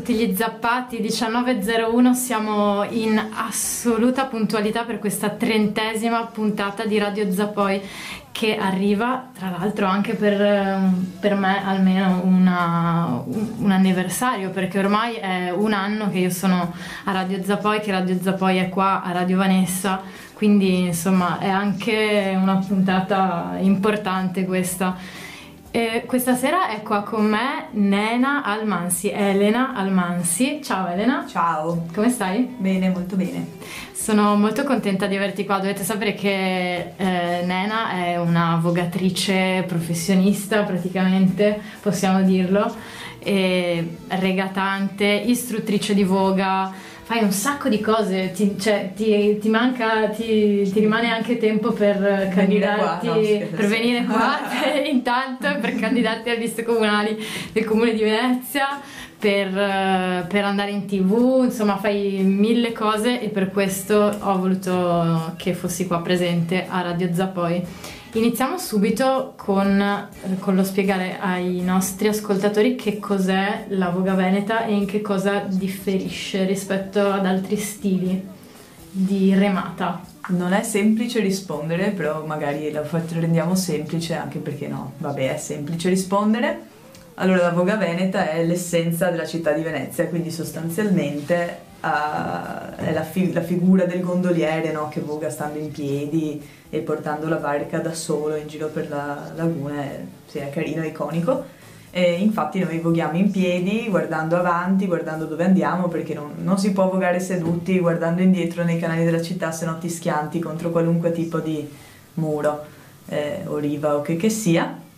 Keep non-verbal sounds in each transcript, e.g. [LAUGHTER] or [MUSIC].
tutti gli zappati, 19.01, siamo in assoluta puntualità per questa trentesima puntata di Radio Zappoi che arriva tra l'altro anche per, per me almeno una- un, un anniversario perché ormai è un anno che io sono a Radio Zappoi, che Radio Zappoi è qua a Radio Vanessa, quindi insomma è anche una puntata importante questa. E questa sera è qua con me Nena Almansi, Elena Almansi. Ciao Elena, Ciao, come stai? bene, molto bene. Sono molto contenta di averti qua. Dovete sapere che eh, Nena è una vogatrice professionista, praticamente, possiamo dirlo, e regatante, istruttrice di voga. Fai un sacco di cose, ti, cioè, ti, ti manca, ti, ti rimane anche tempo per Venire qua, candidarti, no, per venire qua [LAUGHS] intanto per candidarti alle liste comunali del comune di Venezia, per, eh, per andare in tv, insomma fai mille cose e per questo ho voluto che fossi qua presente a Radio Zappoi. Iniziamo subito con, con lo spiegare ai nostri ascoltatori che cos'è la voga veneta e in che cosa differisce rispetto ad altri stili di remata. Non è semplice rispondere, però magari fa- rendiamo semplice anche perché no, vabbè, è semplice rispondere. Allora, la Voga Veneta è l'essenza della città di Venezia, quindi sostanzialmente ah, è la, fi- la figura del gondoliere no, che voga stando in piedi e portando la barca da solo in giro per la laguna, è, sì, è carino, è iconico. E infatti noi voghiamo in piedi, guardando avanti, guardando dove andiamo, perché non, non si può vogare seduti guardando indietro nei canali della città, se no ti schianti contro qualunque tipo di muro eh, o riva o che, che sia.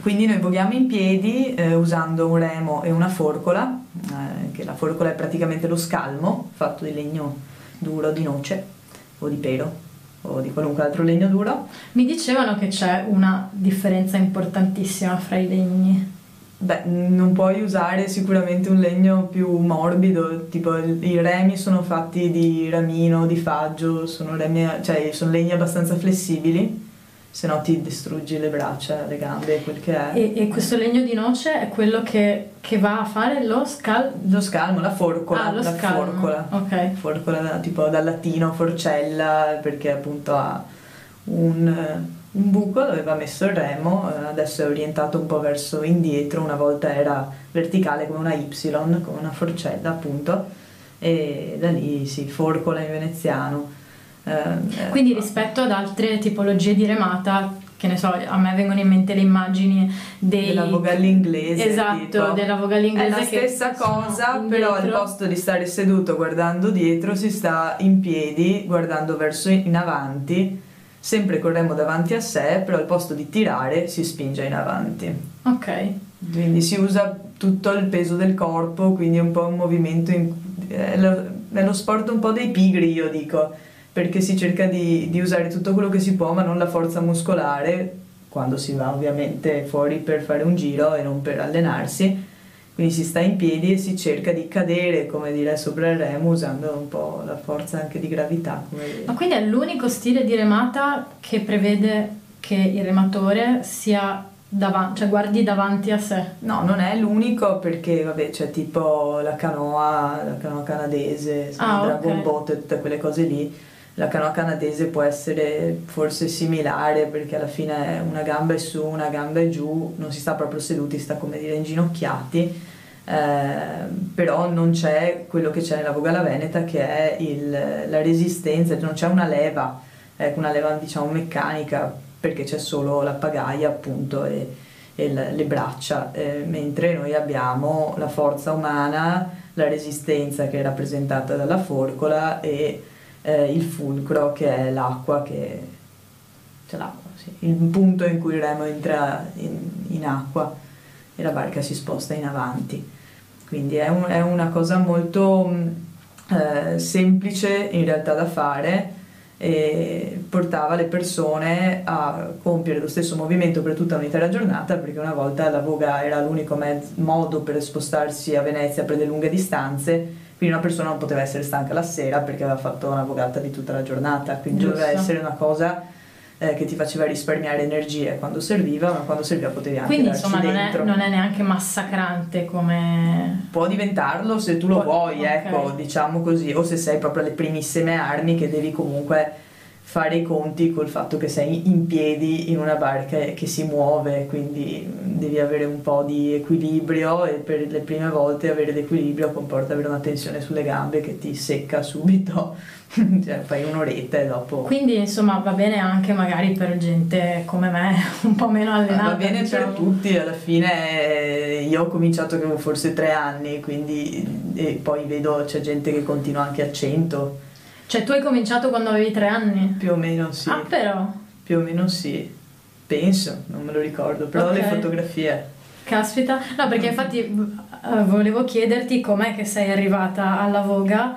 Quindi noi voghiamo in piedi eh, usando un remo e una forcola, eh, che la forcola è praticamente lo scalmo fatto di legno duro, di noce o di pero o di qualunque altro legno duro. Mi dicevano che c'è una differenza importantissima fra i legni. Beh, non puoi usare sicuramente un legno più morbido, tipo i remi sono fatti di ramino, di faggio, sono, remi, cioè, sono legni abbastanza flessibili, se no ti distruggi le braccia, le gambe, quel che è. E, e questo legno di noce è quello che, che va a fare lo scal... Lo scalmo, la forcola, Ah, lo la scalmo. forcola. Ok. Forcola da- tipo dal latino forcella, perché appunto ha un, un buco dove va messo il remo, eh, adesso è orientato un po' verso indietro, una volta era verticale come una Y, come una forcella appunto, e da lì si forcola in veneziano. Eh, eh, Quindi rispetto ad altre tipologie di remata, che ne so, a me vengono in mente le immagini dei... della vogale inglese Esatto, tipo. della vogale inglese. È la stessa cosa, però al posto di stare seduto guardando dietro si sta in piedi guardando verso in avanti, sempre con il remo davanti a sé, però al posto di tirare si spinge in avanti. Ok. Quindi si usa tutto il peso del corpo, quindi è un po' un movimento, in- è, lo, è lo sport un po' dei pigri io dico, perché si cerca di, di usare tutto quello che si può ma non la forza muscolare, quando si va ovviamente fuori per fare un giro e non per allenarsi, quindi si sta in piedi e si cerca di cadere, come dire, sopra il remo usando un po' la forza anche di gravità. Ma quindi è l'unico stile di remata che prevede che il rematore sia davanti, cioè guardi davanti a sé. No, non è l'unico perché, vabbè, c'è tipo la canoa, la canoa canadese, Ah, il Dragon ok. Boat e tutte quelle cose lì. La canoa canadese può essere forse similare perché alla fine una gamba è su, una gamba è giù, non si sta proprio seduti, sta come dire inginocchiati. eh, però non c'è quello che c'è nella voga alla veneta che è il- la resistenza, non c'è una leva, è una leva diciamo meccanica perché c'è solo la pagaia appunto e, e le, le braccia, eh, mentre noi abbiamo la forza umana, la resistenza che è rappresentata dalla forcola e eh, il fulcro che è l'acqua, che c'è l'acqua, sì, il punto in cui il remo entra in, in acqua e la barca si sposta in avanti. Quindi è, un- è una cosa molto mh, eh, semplice in realtà da fare e portava le persone a compiere lo stesso movimento per tutta un'intera giornata perché una volta la voga era l'unico mezzo, modo per spostarsi a Venezia per le lunghe distanze quindi una persona non poteva essere stanca la sera perché aveva fatto una vogata di tutta la giornata quindi Giusto. doveva essere una cosa eh, che ti faceva risparmiare energie quando serviva ma quando serviva potevi anche Quindi insomma non è, non è neanche massacrante come... può diventarlo se tu lo Può- vuoi, ok. ecco, diciamo così, o se sei proprio alle primissime armi che devi comunque fare i conti col fatto che sei in piedi in una barca che si muove, quindi devi avere un po' di equilibrio e per le prime volte avere l'equilibrio comporta avere una tensione sulle gambe che ti secca subito, [LAUGHS] cioè fai un'oretta e dopo... Quindi insomma va bene anche magari per gente come me, [LAUGHS] un po' meno allenata. Va bene diciamo. per tutti, alla fine eh, io ho cominciato che avevo forse tre anni, quindi e poi vedo c'è gente che continua anche a 100, Cioè tu hai cominciato quando avevi tre anni? più o meno sì, Ah però, più o meno sì, penso, non me lo ricordo, però Ok. le fotografie, caspita. No perché infatti eh, volevo chiederti com'è che sei arrivata alla Voga,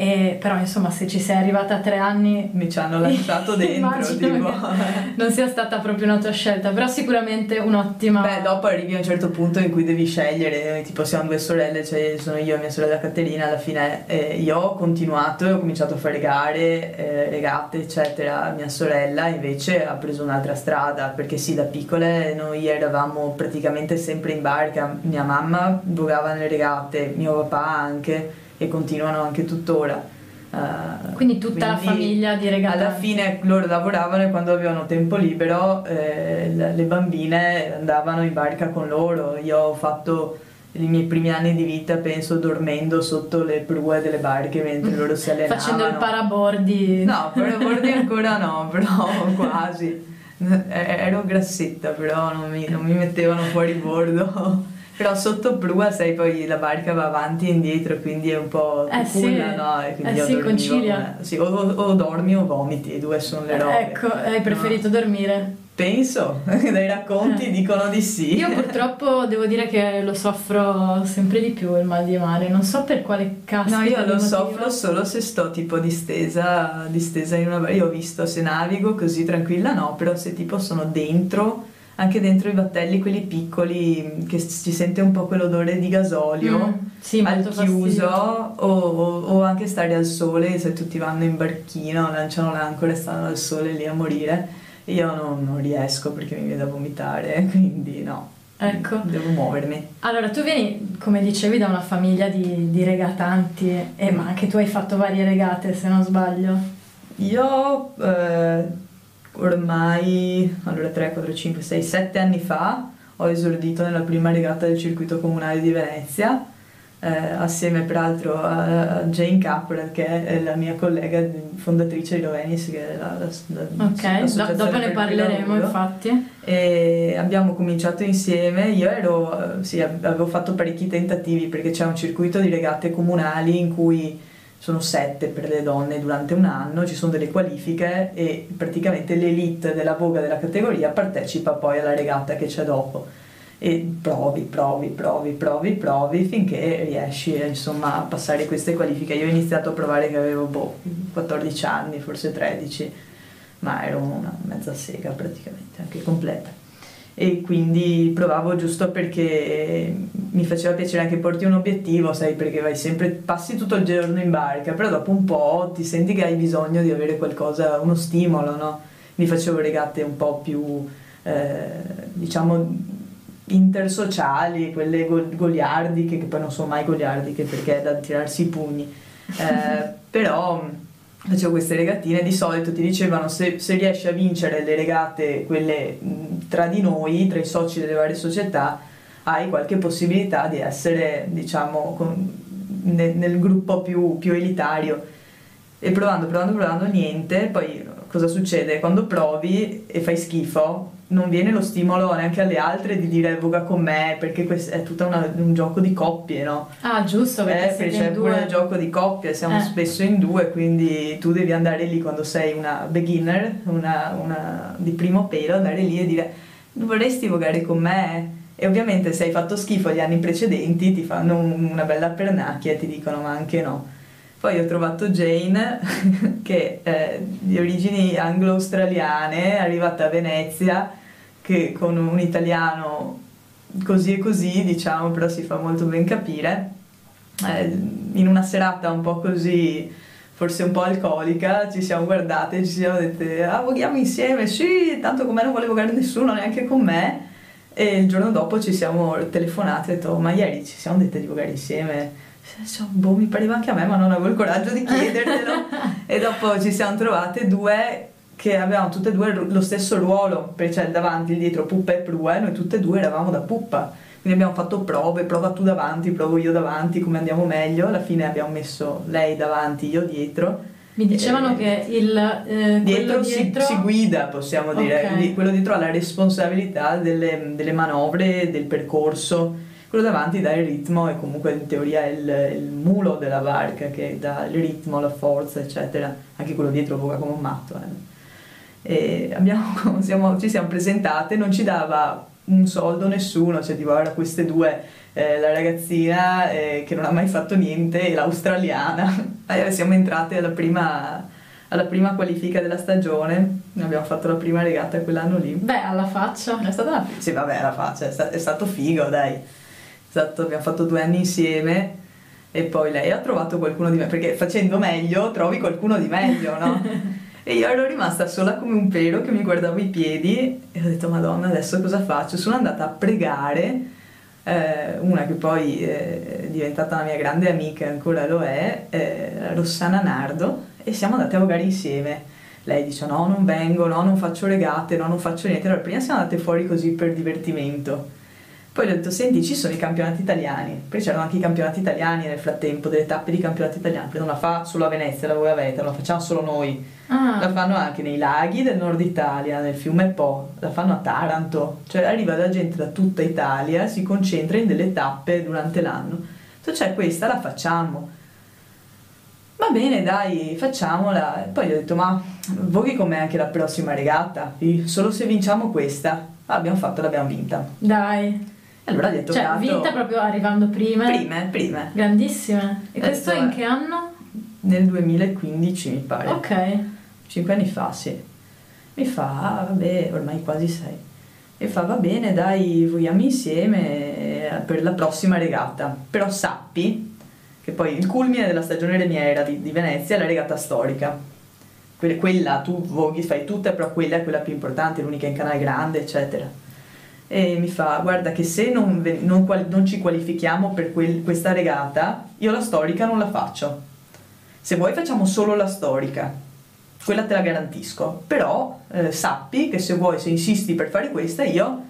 e, però insomma se ci sei arrivata a tre anni mi ci hanno lanciato [LAUGHS] dentro, tipo... [LAUGHS] non sia stata proprio una tua scelta, però sicuramente un'ottima... Beh, dopo arrivi a un certo punto in cui devi scegliere, tipo siamo due sorelle, cioè sono io e mia sorella Caterina, alla fine eh, io ho continuato e ho cominciato a fare gare, eh, regate, eccetera. Mia sorella invece ha preso un'altra strada, perché sì, da piccole noi eravamo praticamente sempre in barca, mia mamma vogava nelle regate, mio papà anche, e continuano anche tuttora. Eh, Quindi tutta la quindi famiglia di regatanti. Alla fine loro lavoravano e quando avevano tempo libero eh, le bambine andavano in barca con loro. Io ho fatto i miei primi anni di vita, penso, dormendo sotto le prue delle barche mentre loro si allenavano. Facendo il parabordi. No, parabordi ancora no, [LAUGHS] però quasi. E- Ero grassetta, però non mi, non mi mettevano fuori bordo. Però sotto prua, sai, poi la barca va avanti e indietro, quindi è un po' Eh sì. no? E quindi Eh sì, dormivo concilia. come- sì, o, o- dormi o vomiti, due sono le robe. Ecco, hai preferito dormire. Penso, [LAUGHS] dai racconti Eh. dicono di sì. Io purtroppo devo dire che lo soffro sempre di più il mal di mare, non so per quale caso. No, io lo soffro solo se sto tipo distesa, distesa in una barca. Io ho visto se navigo così tranquilla, no, però se tipo sono dentro, anche dentro i battelli, quelli piccoli, che si sente un po' quell'odore di gasolio. Mm, sì, al chiuso o, o- o anche stare al sole se tutti vanno in barchino, lanciano l'ancore e stanno al sole lì a morire. Io non, non riesco perché mi viene da vomitare, [LAUGHS] quindi no. Ecco. Devo muovermi. Allora, tu vieni, come dicevi, da una famiglia di, di regatanti, e, ma anche tu hai fatto varie regate, se non sbaglio. Io eh, ormai, allora 3, 4, 5, 6, 7 anni fa ho esordito nella prima regata del circuito comunale di Venezia, eh, assieme peraltro a, a Jane Capra, che è la mia collega fondatrice di Lovenis, che è la, la, la- Ok, do- dopo ne parleremo, infatti. E abbiamo cominciato insieme, io ero, eh, sì, avevo fatto parecchi tentativi perché c'è un circuito di regate comunali in cui sono sette per le donne durante un anno, ci sono delle qualifiche e praticamente l'elite della voga della categoria partecipa poi alla regata che c'è dopo e provi, provi, provi, provi, provi finché riesci insomma a passare queste qualifiche. Io ho iniziato a provare che avevo boh, 14 anni, forse 13, ma ero una mezza sega praticamente, anche completa. E quindi provavo giusto perché mi faceva piacere anche porti un obiettivo, sai, perché vai sempre, passi tutto il giorno in barca, però dopo un po' ti senti che hai bisogno di avere qualcosa, uno stimolo, no? Mi facevo regate un po' più, eh, diciamo, intersociali, quelle go- goliardiche, che poi non sono mai goliardiche perché è da tirarsi i pugni. Eh, [LAUGHS] però facevo queste regatine, di solito ti dicevano se, se riesci a vincere le regate, quelle mh, tra di noi, tra i soci delle varie società, hai qualche possibilità di essere, diciamo, con- ne- nel gruppo più, più elitario. E provando, provando, provando, niente, poi cosa succede? Quando provi e fai schifo, non viene lo stimolo neanche alle altre di dire voga con me, perché questo è tutto un gioco di coppie, no? Ah, giusto, perché Eh, perché c'è pure due. il gioco di coppia, siamo Eh. spesso in due, quindi tu devi andare lì quando sei una beginner, una, una di primo pelo, andare lì e dire vorresti vogare con me? E ovviamente se hai fatto schifo gli anni precedenti ti fanno un- una bella pernacchia e ti dicono ma anche no. Poi ho trovato Jane, [LAUGHS] che è di origini anglo-australiane, è arrivata a Venezia, che con un italiano così e così, diciamo, però si fa molto ben capire. Eh, in una serata un po' così, forse un po' alcolica, ci siamo guardate, ci siamo dette, ah, voghiamo insieme, sì, tanto con me non volevo vogare nessuno, neanche con me. E il giorno dopo ci siamo telefonate e ho detto, ma ieri ci siamo dette di vogare insieme. Cioè, boh, mi pareva anche a me, ma non avevo il coraggio di chiedertelo. [LAUGHS] e dopo ci siamo trovate due che avevamo tutte e due lo stesso ruolo, perché c'è il davanti, il dietro, puppa e prua, e noi tutte e due eravamo da puppa. Quindi abbiamo fatto prove, prova tu davanti, provo io davanti, come andiamo meglio. Alla fine abbiamo messo lei davanti, io dietro. Mi dicevano Eh, che il eh, Dietro, si- dietro Si, guida, possiamo dire, Ok. Quindi quello dietro ha la responsabilità delle, delle manovre, del percorso, quello davanti dà il ritmo e comunque in teoria è il, il mulo della barca che dà il ritmo, la forza, eccetera. Anche quello dietro voga come un matto. eh. E abbiamo- [LAUGHS] siamo- ci siamo presentate, non ci dava un soldo nessuno, cioè tipo guarda queste due, eh, la ragazzina eh, che non ha mai fatto niente e l'australiana. [LAUGHS] Eh, siamo entrate alla prima, alla prima qualifica della stagione, abbiamo fatto la prima regata quell'anno lì. Beh, alla faccia. È stata una... Sì, vabbè, la faccia, è, sta- è stato figo, dai. Stato- abbiamo fatto due anni insieme e poi lei ha trovato qualcuno di meglio, perché facendo meglio trovi qualcuno di meglio, no? [LAUGHS] e io ero rimasta sola come un pelo che mi guardavo i piedi e ho detto, madonna, adesso cosa faccio? Sono andata a pregare eh, una che poi eh, è diventata una mia grande amica, ancora lo è, eh, Rossana Nardo, e siamo andate a vogare insieme. Lei dice no, non vengo, no, non faccio regate, no, non faccio niente. Allora prima siamo andate fuori così per divertimento. Poi ho detto, senti, ci sono i campionati italiani. Poi c'erano anche i campionati italiani nel frattempo, delle tappe di campionati italiani. Perché non la fa solo a Venezia, la Voga Veneta, non la facciamo solo noi. Ah, La fanno anche nei laghi del nord Italia, nel fiume Po, la fanno a Taranto, cioè arriva la gente da tutta Italia, si concentra in delle tappe durante l'anno. Se c'è questa, la facciamo. Va bene, dai, facciamola. Poi gli ho detto, ma voghi com'è anche la prossima regata? Solo se vinciamo questa. Ah, abbiamo fatto, l'abbiamo vinta. dai. E allora gli ho Cioè, toccato... vinta proprio arrivando prima. Prime, prime. Grandissime. E Eh, questo in che anno? Nel 2015 mi pare. Ok. Cinque anni fa, sì. Mi fa, ah, vabbè, ormai quasi sei. E fa, va bene, dai, vogliamo insieme eh, per la prossima regata. Però sappi che poi il culmine della stagione remiera di, di Venezia è la regata storica. Que- Quella, tu voghi, fai tutte, però quella è quella più importante, l'unica in canale grande, eccetera. E mi fa, guarda che se non, non non ci qualifichiamo per quel- questa regata, io la storica non la faccio. Se vuoi facciamo solo la storica, quella te la garantisco, però eh, sappi che se vuoi, se insisti per fare questa, io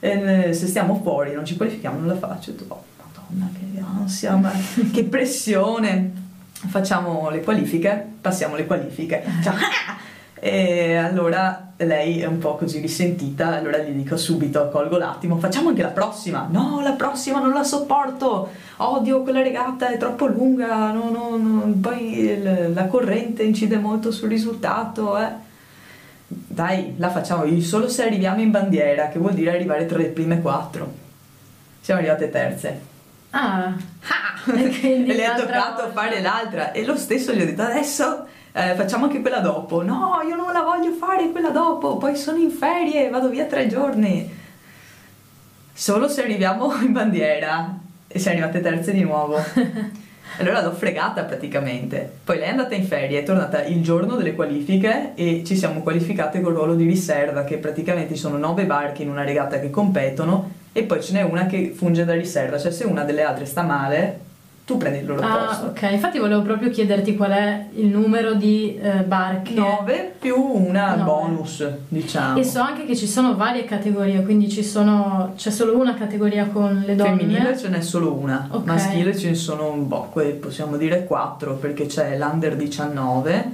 eh, se stiamo fuori, non ci qualifichiamo, non la faccio. E tu, oh, madonna, che ansia, ma che pressione. Facciamo le qualifiche, passiamo le qualifiche. Cioè, [LAUGHS] e allora lei è un po' così risentita, allora gli dico subito, colgo l'attimo, facciamo anche la prossima. No, la prossima non la sopporto, odio quella regata, è troppo lunga, no, no, no, poi la corrente incide molto sul risultato. Eh. Dai, la facciamo io, solo se arriviamo in bandiera, che vuol dire arrivare tra le prime quattro. Siamo arrivate terze. Ah. Quindi [LAUGHS] e le è l'altra toccato volta- fare l'altra e lo stesso gli ho detto adesso eh, facciamo anche quella dopo. No io non la voglio fare quella dopo poi sono in ferie vado via tre giorni. Solo se arriviamo [LAUGHS] in bandiera e siamo arrivate terze di nuovo. [LAUGHS] Allora l'ho fregata praticamente. Poi lei è andata in ferie è tornata il giorno delle qualifiche e ci siamo qualificate col ruolo di riserva che praticamente ci sono nove barche in una regata che competono e poi ce n'è una che funge da riserva cioè se una delle altre sta male tu prendi il loro Ah, posto ok. Infatti volevo proprio chiederti qual è il numero di eh, barche. 9 più una Nove. bonus, diciamo. E so anche che ci sono varie categorie, quindi ci sono, c'è solo una categoria con le donne. Femminile ce n'è solo una, Ok. maschile ce ne sono un po', possiamo dire 4 perché c'è l'Under 19,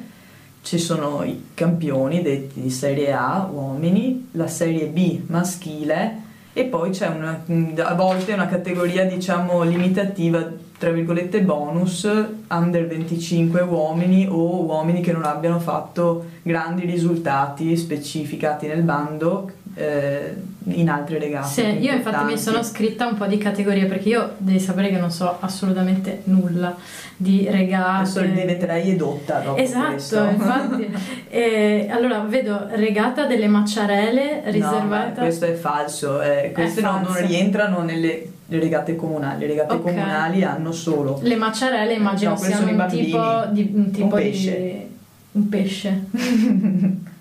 ci sono i campioni detti di Serie A uomini, la Serie B maschile e poi c'è una, a volte una categoria diciamo limitativa tra virgolette bonus under 25 uomini o uomini che non abbiano fatto grandi risultati specificati nel bando eh, in altre regate. Sì, io infatti mi sono scritta un po' di categorie perché io devi sapere che non so assolutamente nulla di regate. Adesso diventerai edotta dopo Esatto, questo. infatti. [LAUGHS] E allora vedo regata delle macciarelle No, riservata. ma questo è falso, eh, queste non, non falso. rientrano nelle le regate comunali, le regate Ok. comunali hanno solo Le macciarelle immagino No, siano un tipo di un tipo Un di pesce. un pesce. [LAUGHS]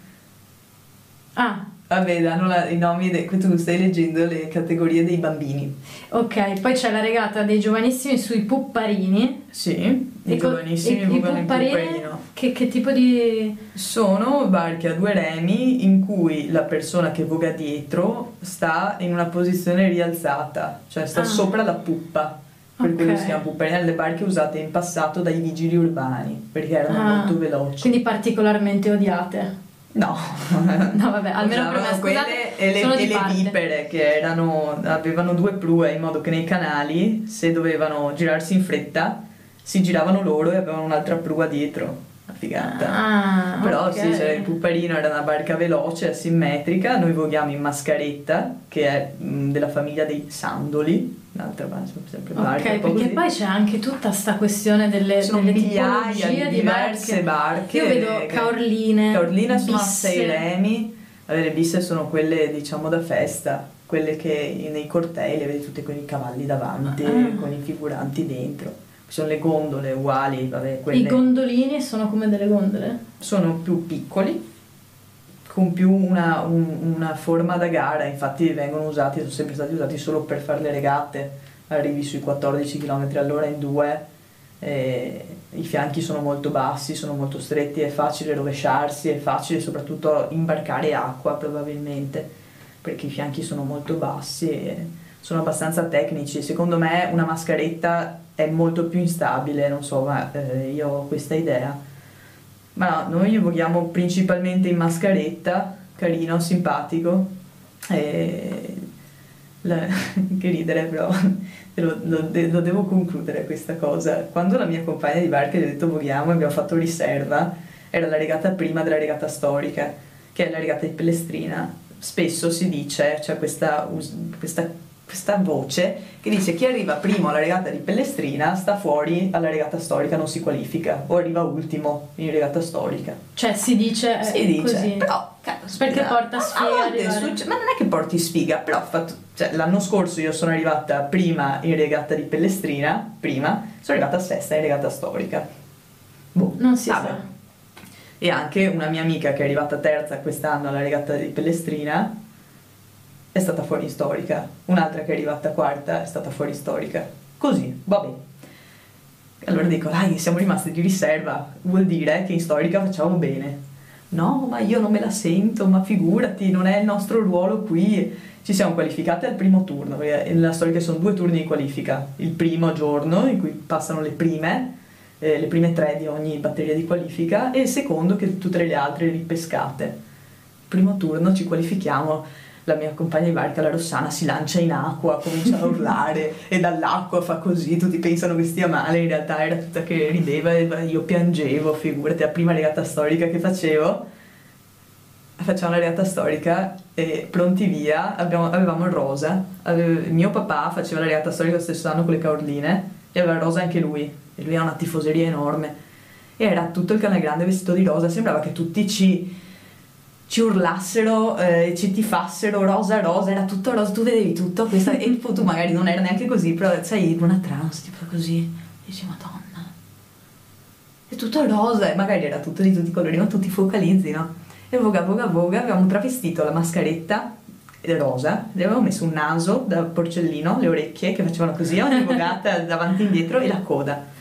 Ah, Vabbè, danno la- i nomi, de- tu stai leggendo le categorie dei bambini. Ok, poi c'è la regata dei giovanissimi sui pupparini. Sì, i E co- giovanissimi i in pupparini che, che tipo di Sono barche a due remi in cui la persona che voga dietro sta in una posizione rialzata, cioè sta Ah. sopra la puppa. Per Ok. quello si chiama pupparina, le barche usate in passato dai vigili urbani, perché erano Ah, molto veloci. quindi particolarmente odiate. No, [LAUGHS] No, vabbè, almeno per me, quelle e le, sono e le vipere che erano, avevano due prue in modo che nei canali, se dovevano girarsi in fretta, si giravano loro e avevano un'altra prua dietro. Una figata. Ah, Però ok. sì, c'era il Puparino, era una barca veloce, asimmetrica, noi voghiamo in Mascaretta, che è mh, della famiglia dei Sandoli, un'altra barca, sempre barca. Ok, perché poi c'è anche tutta sta questione delle, Sono delle migliaia di di diverse barche. barche. Io vedo caorline, Caorline sono a bisse. sei remi, le bisse sono quelle diciamo da festa, quelle che nei cortei le vedi tutte con i cavalli davanti, Ah. con i figuranti dentro. Sono le gondole uguali, vabbè, quelle I gondolini sono come delle gondole? sono più piccoli, con più una, un- una forma da gara, infatti vengono usati, sono sempre stati usati solo per fare le regate, arrivi sui 14 km all'ora in due, i fianchi sono molto bassi, sono molto stretti, è facile rovesciarsi, è facile soprattutto imbarcare acqua probabilmente, perché i fianchi sono molto bassi e sono abbastanza tecnici. Secondo me una mascaretta è molto più instabile, non so, ma eh, io ho questa idea. Ma no, noi voghiamo principalmente in mascaretta, carino, simpatico. E... la- [LAUGHS] che ridere però, [LAUGHS] lo, lo- lo devo concludere questa cosa. Quando la mia compagna di barca gli ho detto voghiamo e abbiamo fatto riserva, era la regata prima della regata storica, che è la regata di Pellestrina. Spesso si dice, c'è questa, us- questa questa voce che dice chi arriva primo alla regata di Pellestrina sta fuori alla regata storica, non si qualifica, o arriva ultimo in regata storica. Cioè si dice, eh, Si dice, così. però cazzo, Perché scusa, porta sfiga volte succe- ma non è che porti sfiga, però fatto- cioè, l'anno scorso io sono arrivata prima in regata di Pellestrina, prima, sono arrivata sesta in regata storica. Boh, Non si vabbè. sa. E anche una mia amica che è arrivata terza quest'anno alla regata di Pellestrina è stata fuori storica. Un'altra che è arrivata quarta è stata fuori storica. Così, vabbè. Allora dico, dai, siamo rimasti di riserva, vuol dire che in storica facciamo bene. No, ma io non me la sento, ma figurati, non è il nostro ruolo qui. Ci siamo qualificate al primo turno, perché nella storica sono due turni di qualifica. Il primo giorno, in cui passano le prime, eh, le prime tre di ogni batteria di qualifica, e il secondo che tutte le altre ripescate. Primo turno ci qualifichiamo, la mia compagna di barca, la Rossana, si lancia in acqua, comincia a urlare e dall'acqua fa così, tutti pensano che stia male, in realtà era tutta che rideva e io piangevo, figurati, la prima regata storica che facevo. Facciamo la regata storica e pronti via, abbiamo- avevamo il rosa, Ave- mio papà faceva la regata storica lo stesso anno con le caorline e aveva il rosa anche lui, e lui ha una tifoseria enorme. E era tutto il canale grande vestito di rosa, sembrava che tutti ci, ci urlassero, eh, ci tifassero rosa rosa, era tutto rosa, tu vedevi tutto questa, [LAUGHS] e tipo tu magari non era neanche così, però sai, in una trance, tipo così, dici madonna, è tutto rosa, e magari era tutto di tutti i colori, ma tu ti focalizzi, no? E voga, voga, voga, avevamo travestito la mascaretta eh, rosa, le avevamo messo un naso da porcellino, le orecchie che facevano così, ogni [LAUGHS] vogata davanti e indietro e la coda.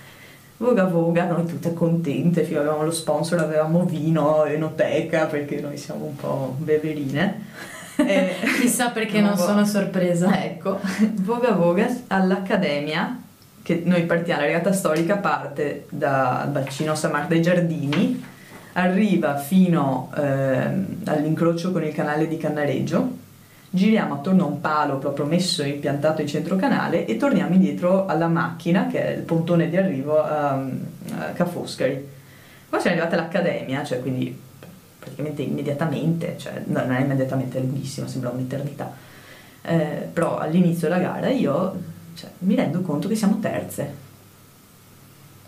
Voga Voga, noi tutte contente, avevamo lo sponsor, avevamo vino, enoteca, perché noi siamo un po' beverine. [LAUGHS] E- Chissà perché non Voga- sono sorpresa. Ecco, Voga Voga all'Accademia, che noi partiamo, la regata storica parte dal bacino San Marco dei Giardini, arriva fino ehm, all'incrocio con il canale di Cannareggio, giriamo attorno a un palo proprio messo impiantato in centro canale e torniamo indietro alla macchina che è il pontone di arrivo a, a Ca' Foscari. Siamo arrivati all'Accademia, cioè quindi praticamente immediatamente, cioè no, non è immediatamente lunghissima, sembra un'eternità. Eh, però all'inizio della gara io cioè, mi rendo conto che siamo terze.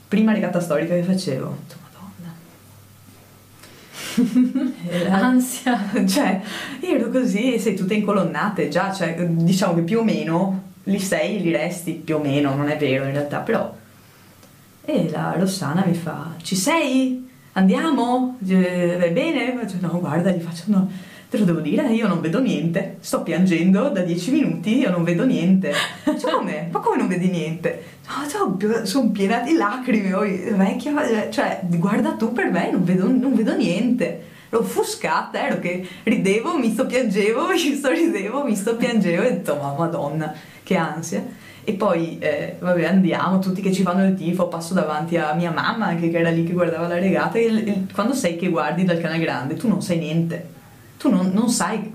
Prima regata storica che facevo, ho detto, Madonna. Era- Ansia. [LAUGHS] cioè, io ero così e sei tutte incolonnate già, cioè, diciamo che più o meno li sei, li resti più o meno, non è vero in realtà, però. E la Rossana mi fa: Ci sei? Andiamo? Eh, Va bene? Faccio, no, guarda, gli faccio: No, te lo devo dire, io non vedo niente. Sto piangendo da dieci minuti, io non vedo niente. Faccio, come? Ma come non vedi niente? No, sono piena di lacrime, oh, vecchia, cioè, guarda tu per me, non vedo, non vedo niente ero offuscata, ero che ridevo, mi sto piangevo, [LAUGHS] mi sto ridevo, mi sto piangevo e ho detto ma madonna, che ansia. E poi, eh, vabbè, andiamo, tutti che ci fanno il tifo, passo davanti a mia mamma anche che era lì che guardava la regata e il- quando sei che guardi dal canale grande tu non sai niente, tu non, non sai,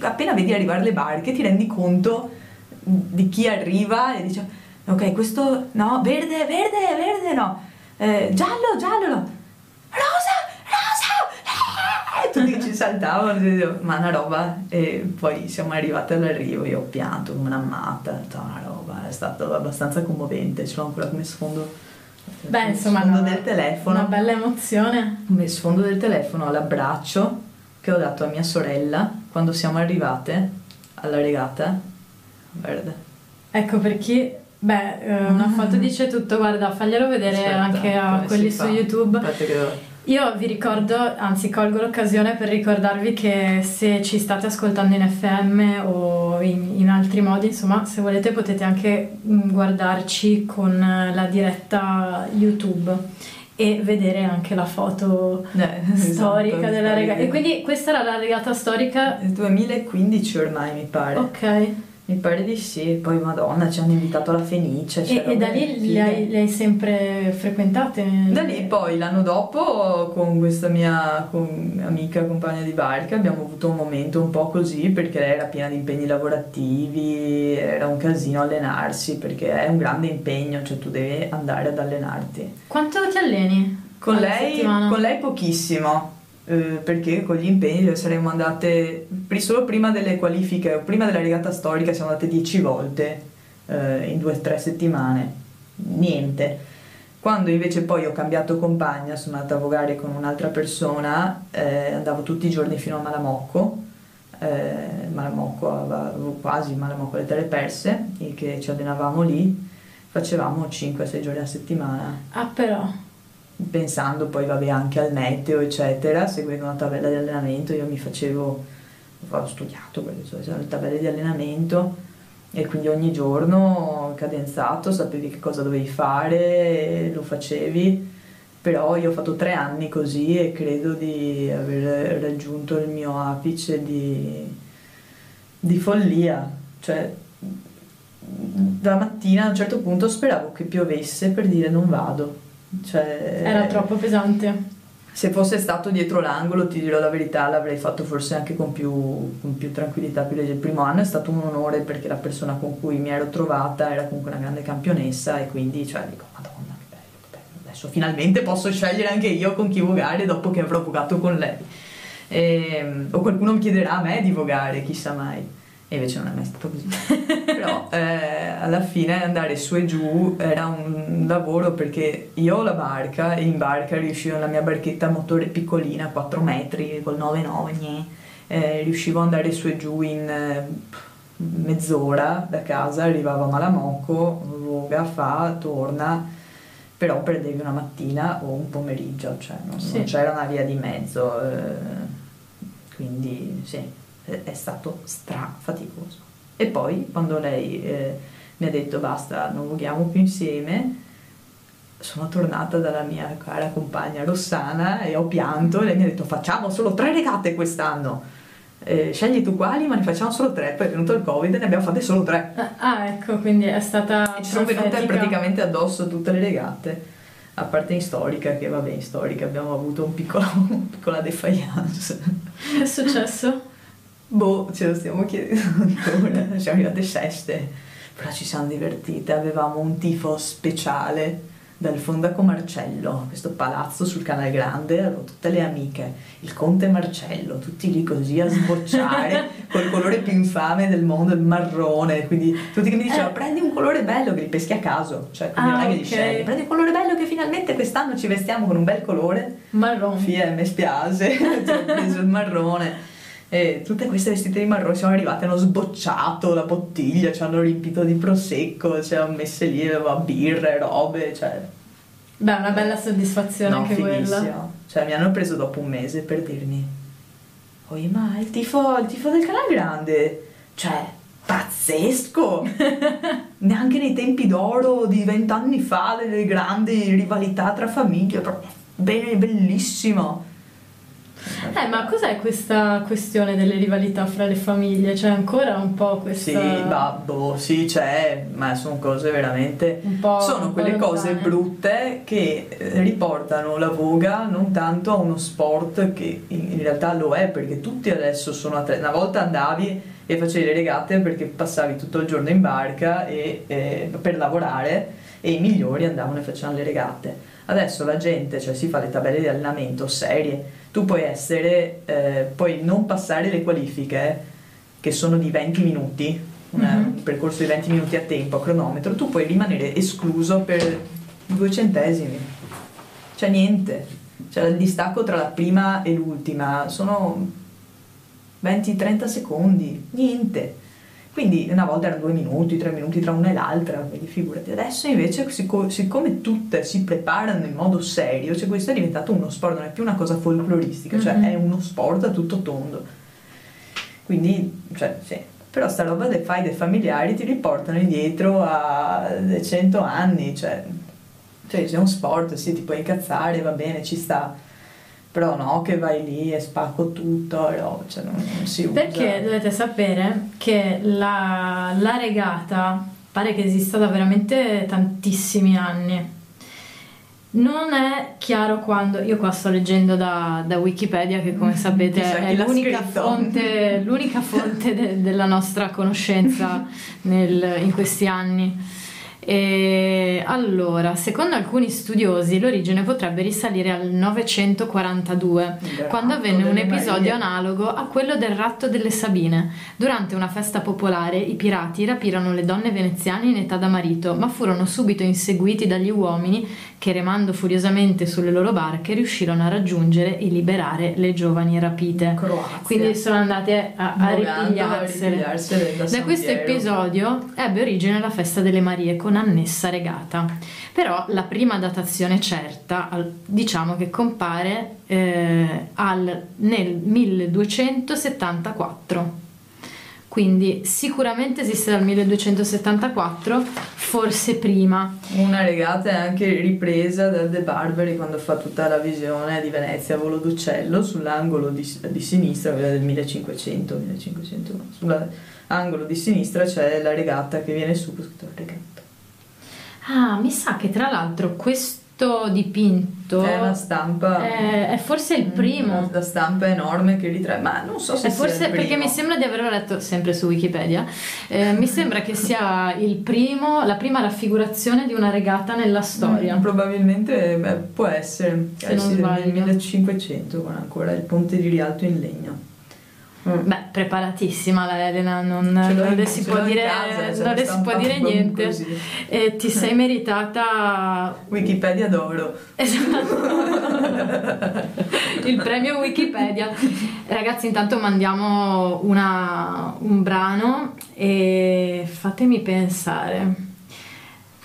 appena vedi arrivare le barche ti rendi conto di chi arriva e dici ok questo no, verde, verde, verde no, Eh, giallo, giallo no, rosa, rosa, eh! tutti ci saltavano, ma una roba e poi siamo arrivati all'arrivo, io ho pianto come una matta, detto, una roba, è stato abbastanza commovente, ce l'ho ancora come sfondo, Beh, insomma, sfondo no, del telefono, Una bella emozione. come sfondo del telefono l'abbraccio che ho dato a mia sorella quando siamo arrivate alla regata, guarda. Ecco per chi. Beh, eh, una foto dice tutto, guarda, faglielo vedere Aspetta, anche a quelli su? YouTube. Che Io vi ricordo, anzi colgo l'occasione per ricordarvi che se ci state ascoltando in FM o in, in altri modi, insomma, se volete potete anche mm, guardarci con la diretta YouTube e vedere anche la foto Eh, [LAUGHS] storica esatto, della regata. E quindi questa era la regata storica. Nel 2015 ormai mi pare. Ok. Mi pare di sì. Poi madonna ci hanno invitato alla Fenice. E, e da lì le hai, le hai sempre frequentate? Da lì poi l'anno dopo con questa mia con- amica compagna di barca abbiamo avuto un momento un po' così perché lei era piena di impegni lavorativi, era un casino allenarsi perché è un grande impegno, cioè tu devi andare ad allenarti. Quanto ti alleni? Con lei, con lei pochissimo, eh, perché con gli impegni saremmo andate solo prima delle qualifiche, prima della regata storica siamo andate dieci volte eh, in due o tre settimane, niente. Quando invece poi ho cambiato compagna, sono andata a vogare con un'altra persona, eh, andavo tutti i giorni fino a Malamocco, eh, Malamocco, quasi Malamocco alle Terre Perse, che ci allenavamo lì, facevamo 5-6 giorni a settimana. Ah però, pensando poi vabbè anche al meteo eccetera, seguendo una tabella di allenamento, io mi facevo, ho studiato quelle sono le tabelle di allenamento e quindi ogni giorno cadenzato sapevi che cosa dovevi fare, lo facevi, però io ho fatto tre anni così e credo di aver raggiunto il mio apice di, di follia, cioè da mattina a un certo punto speravo che piovesse per dire non vado. Cioè, era troppo pesante. Se fosse stato dietro l'angolo, ti dirò la verità, l'avrei fatto forse anche con più, con più tranquillità. Più leggera. Il primo anno è stato un onore perché la persona con cui mi ero trovata era comunque una grande campionessa e quindi cioè, dico, madonna, che bello, che bello. Adesso finalmente posso scegliere anche io con chi vogare dopo che avrò vogato con lei. Ehm, o qualcuno mi chiederà a me di vogare, chissà mai. E invece non è mai stato così. [LAUGHS] Però eh, alla fine andare su e giù era un lavoro perché io ho la barca e in barca riuscivo, la mia barchetta a motore piccolina, 4 metri, col 9,9, gnè, eh, riuscivo ad andare su e giù in eh, mezz'ora da casa, arrivavo a Malamocco, voga, fa, torna, però perdevi una mattina o un pomeriggio, cioè non, Sì. non c'era una via di mezzo, eh, quindi sì, è, è stato stra faticoso. E poi quando lei eh, mi ha detto basta, non voghiamo più insieme, sono tornata dalla mia cara compagna Rossana e ho pianto e lei mi ha detto facciamo solo tre regate quest'anno. Eh, scegli tu quali, ma ne facciamo solo tre. Poi è venuto il Covid e ne abbiamo fatte solo tre. Ah, Ah, ecco, quindi è stata E ci sono venute praticamente addosso tutte le regate, a parte in storica, che vabbè, in storica abbiamo avuto un piccolo, [LAUGHS] una piccola defiance. Che è successo? Boh, ce lo stiamo chiedendo [LAUGHS] ancora, siamo arrivate seste, però ci siamo divertite, avevamo un tifo speciale, dal fondaco Marcello, questo palazzo sul Canale Grande, avevo tutte le amiche, il conte Marcello, tutti lì così a sbocciare, [LAUGHS] col colore più infame del mondo, il marrone, quindi tutti che mi dicevano Eh. prendi un colore bello che li peschi a caso, cioè quindi Ah, non è che li scegli, prendi un colore bello che finalmente quest'anno ci vestiamo con un bel colore, Marron. Fia, mi spiace, [LAUGHS] ho preso il marrone. E tutte queste vestite di marrone siamo arrivate, hanno sbocciato la bottiglia, ci hanno riempito di prosecco, ci hanno messe lì, birre, robe, cioè... Beh, una bella soddisfazione No, anche quella. fighissimo. Cioè mi hanno preso dopo un mese per dirmi, Oi ma il tifo, il tifo del Canal Grande, cioè pazzesco! [LAUGHS] Neanche nei tempi d'oro di vent'anni fa, delle grandi rivalità tra famiglie, proprio bellissimo. Eh, ma cos'è questa questione delle rivalità fra le famiglie? C'è ancora un po' questa... Sì, babbo, sì c'è, ma sono cose veramente... Un po', sono un po' quelle cose lontane. brutte che eh, riportano la voga non tanto a uno sport che in, in realtà lo è, perché tutti adesso sono atleti. Una volta andavi e facevi le regate perché passavi tutto il giorno in barca e, eh, per lavorare e i migliori andavano e facevano le regate. Adesso la gente, cioè si fa le tabelle di allenamento serie, tu puoi essere, eh, puoi non passare le qualifiche che sono di 20 minuti, una- Mhm. un percorso di 20 minuti a tempo, a cronometro, tu puoi rimanere escluso per due centesimi. Cioè niente. Cioè il distacco tra la prima e l'ultima sono 20-30 secondi, niente. Quindi una volta erano due minuti, tre minuti tra una e l'altra, quindi figurati. Adesso invece, sic- siccome tutte si preparano in modo serio, cioè questo è diventato uno sport, non è più una cosa folcloristica, cioè Mhm. è uno sport a tutto tondo. Quindi, cioè, sì. Però sta roba dei fai dei familiari ti riportano indietro a 100 anni, cioè, cioè se è un sport, sì, ti puoi incazzare, va bene, ci sta. Però no, che vai lì e spacco tutto, no, cioè non, non si usa. Perché dovete sapere che la, la regata pare che esista da veramente tantissimi anni. Non è chiaro quando, io qua sto leggendo da, da Wikipedia che come [LAUGHS] sapete è l'unica fonte, l'unica fonte de- della nostra conoscenza [LAUGHS] nel- in questi anni. E allora, secondo alcuni studiosi, l'origine potrebbe risalire al 942, Il quando avvenne un episodio Marie. analogo a quello del ratto delle Sabine. Durante una festa popolare i pirati rapirono le donne veneziane in età da marito, ma furono subito inseguiti dagli uomini che remando furiosamente sulle loro barche riuscirono a raggiungere e liberare le giovani rapite. Croazia. Quindi sono andate a, a ripigliarsele. da Da questo Piero. episodio ebbe origine la festa delle Marie con annessa regata. Però la prima datazione certa, diciamo che compare eh, al- nel 1274. Quindi sicuramente esiste dal 1274, forse prima. Una regata è anche ripresa da De Barberi quando fa tutta la visione di Venezia a volo d'uccello sull'angolo di, di sinistra, quella del 1500, 1501, sull'angolo di sinistra c'è la regata che viene su, scritto regata. Ah, mi sa che tra l'altro questo dipinto È una stampa... è, è forse il primo. La, stampa è enorme che ritrae, ma non so se sia forse perché mi sembra di averlo letto sempre su Wikipedia. eh, mi sembra che sia il primo, la prima raffigurazione di una regata nella storia. Mm, probabilmente beh, può essere Se eh non sì, del sbaglio. 1500 con ancora il ponte di Rialto in legno. Beh, preparatissima la Elena, non, l'ho non le si può dire, casa, non le si può dire niente. E ti sei [LAUGHS] meritata Wikipedia d'oro. Esatto. il premio Wikipedia. Ragazzi, intanto mandiamo una- un brano e fatemi pensare.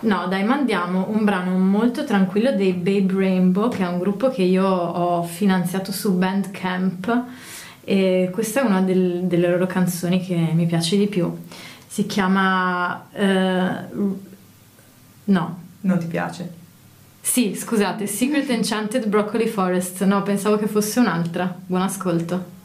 No, dai, mandiamo un brano molto tranquillo dei Babe Rainbow, che è un gruppo che io ho finanziato su Bandcamp e questa è una del- delle loro canzoni che mi piace di più. Si chiama... eh, no, Non ti piace? sì, scusate, Secret Enchanted Broccoli Forest. No, pensavo che fosse un'altra. Buon ascolto.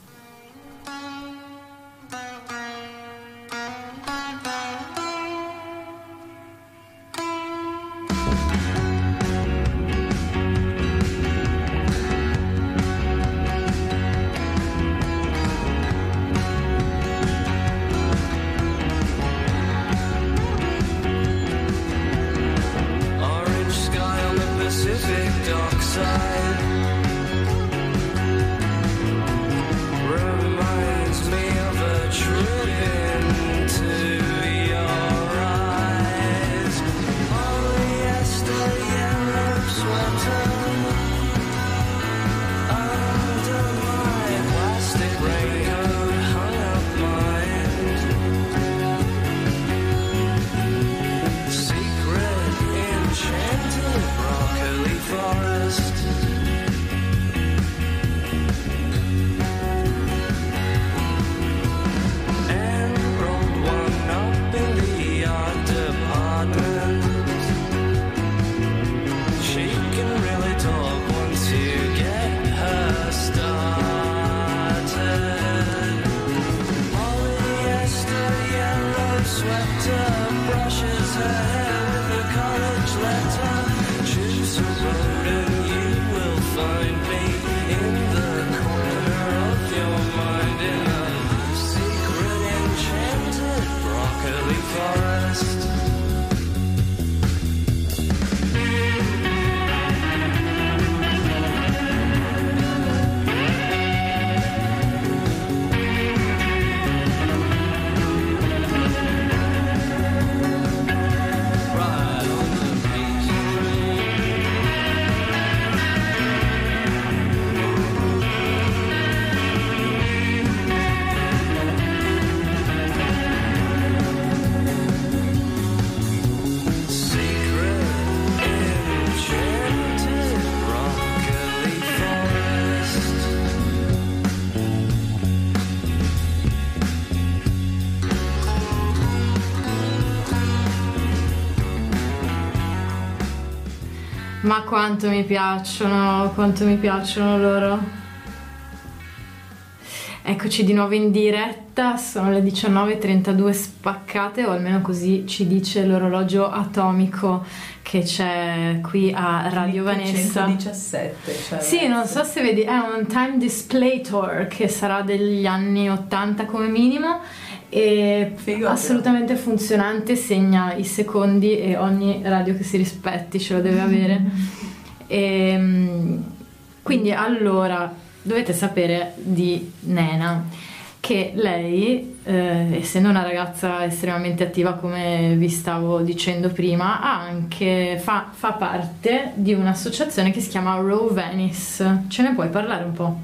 Ma quanto mi piacciono, quanto mi piacciono loro. Eccoci di nuovo in diretta, sono le 19.32 spaccate o almeno così ci dice l'orologio atomico che c'è qui a Radio Vanessa. 117. Cioè Sì, non so se vedi, è un time displator che sarà degli anni 80 come minimo e Figo, assolutamente funzionante, segna i secondi e ogni radio che si rispetti ce lo deve avere. [LAUGHS] E, quindi allora dovete sapere di Nena che lei, eh, essendo una ragazza estremamente attiva come vi stavo dicendo prima, ha anche fa, fa parte di un'associazione che si chiama Row Venice. Ce ne puoi parlare un po'?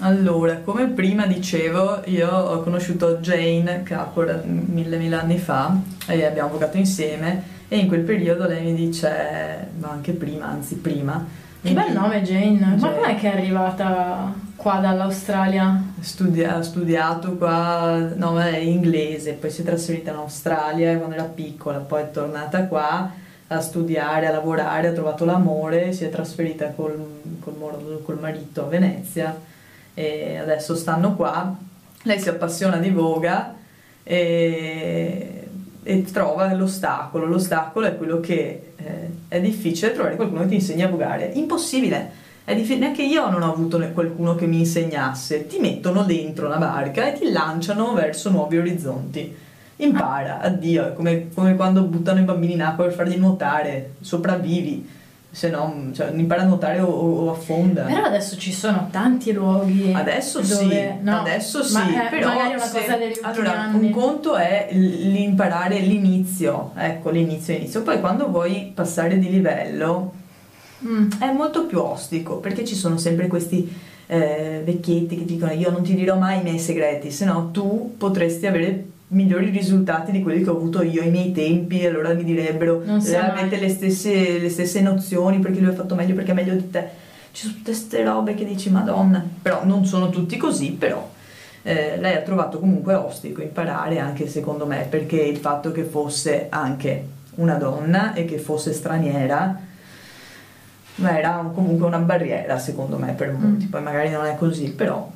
Allora, come prima dicevo, io ho conosciuto Jane Capor mille mille anni fa e abbiamo giocato insieme e in quel periodo lei mi dice, ma anche prima, anzi prima, Che bel nome Jane, ma Jane. com'è che è arrivata qua dall'Australia? Studia- ha studiato qua, no, ma è inglese, poi si è trasferita in Australia quando era piccola, poi è tornata qua a studiare, a lavorare, ha trovato l'amore, si è trasferita col, col col marito a Venezia e adesso stanno qua. Lei si appassiona di voga e, e trova l'ostacolo. L'ostacolo è quello che eh, è difficile trovare qualcuno che ti insegni a vogare. Impossibile! È diffi- neanche io non ho avuto qualcuno che mi insegnasse. Ti mettono dentro una barca e ti lanciano verso nuovi orizzonti. Impara, addio, è come, come quando buttano i bambini in acqua per farli nuotare, sopravvivi, se no cioè, impara a nuotare o, o affonda. Però adesso ci sono tanti luoghi Adesso dove, sì, no, adesso sì, ma è però magari una se- cosa degli allora, anni. un conto è l'imparare l'inizio, ecco l'inizio inizio, poi quando vuoi passare di livello Mm. è molto più ostico perché ci sono sempre questi eh, vecchietti che dicono io non ti dirò mai i miei segreti, se no tu potresti avere migliori risultati di quelli che ho avuto io ai miei tempi allora mi direbbero "Eh, avete mai." le stesse, le stesse nozioni perché lui ha fatto meglio perché è meglio di te ci sono tutte queste robe che dici madonna però non sono tutti così però eh, lei ha trovato comunque ostico imparare anche secondo me perché il fatto che fosse anche una donna e che fosse straniera ma era un- comunque una barriera secondo me per molti, Mm. poi magari non è così, però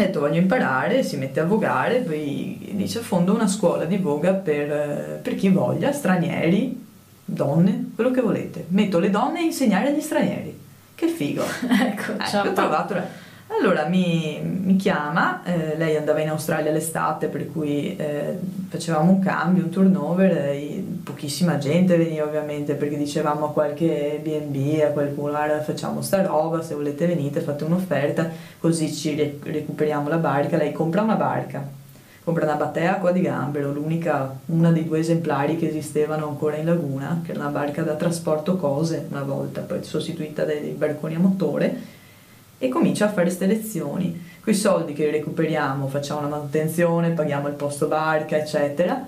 ha detto voglio imparare, si mette a vogare, poi dice fondo una scuola di voga per, eh, per chi voglia, stranieri, donne, quello che volete. Metto le donne a insegnare agli stranieri. Che figo! [LAUGHS] Ecco, Ecco, ciao. ho trovato. Allora mi, mi chiama, eh, lei andava in Australia l'estate per cui eh, facevamo un cambio, un turnover, e pochissima gente veniva ovviamente perché dicevamo a qualche B&B, a qualcuno "Guarda, facciamo sta roba, se volete venite fate un'offerta così ci re- recuperiamo la barca, lei compra una barca, compra una batea qua di Gambero, l'unica, una dei due esemplari che esistevano ancora in laguna, che era una barca da trasporto cose una volta, poi sostituita dai barconi a motore e comincia a fare queste lezioni. Con i soldi che recuperiamo facciamo la manutenzione, paghiamo il posto barca, eccetera.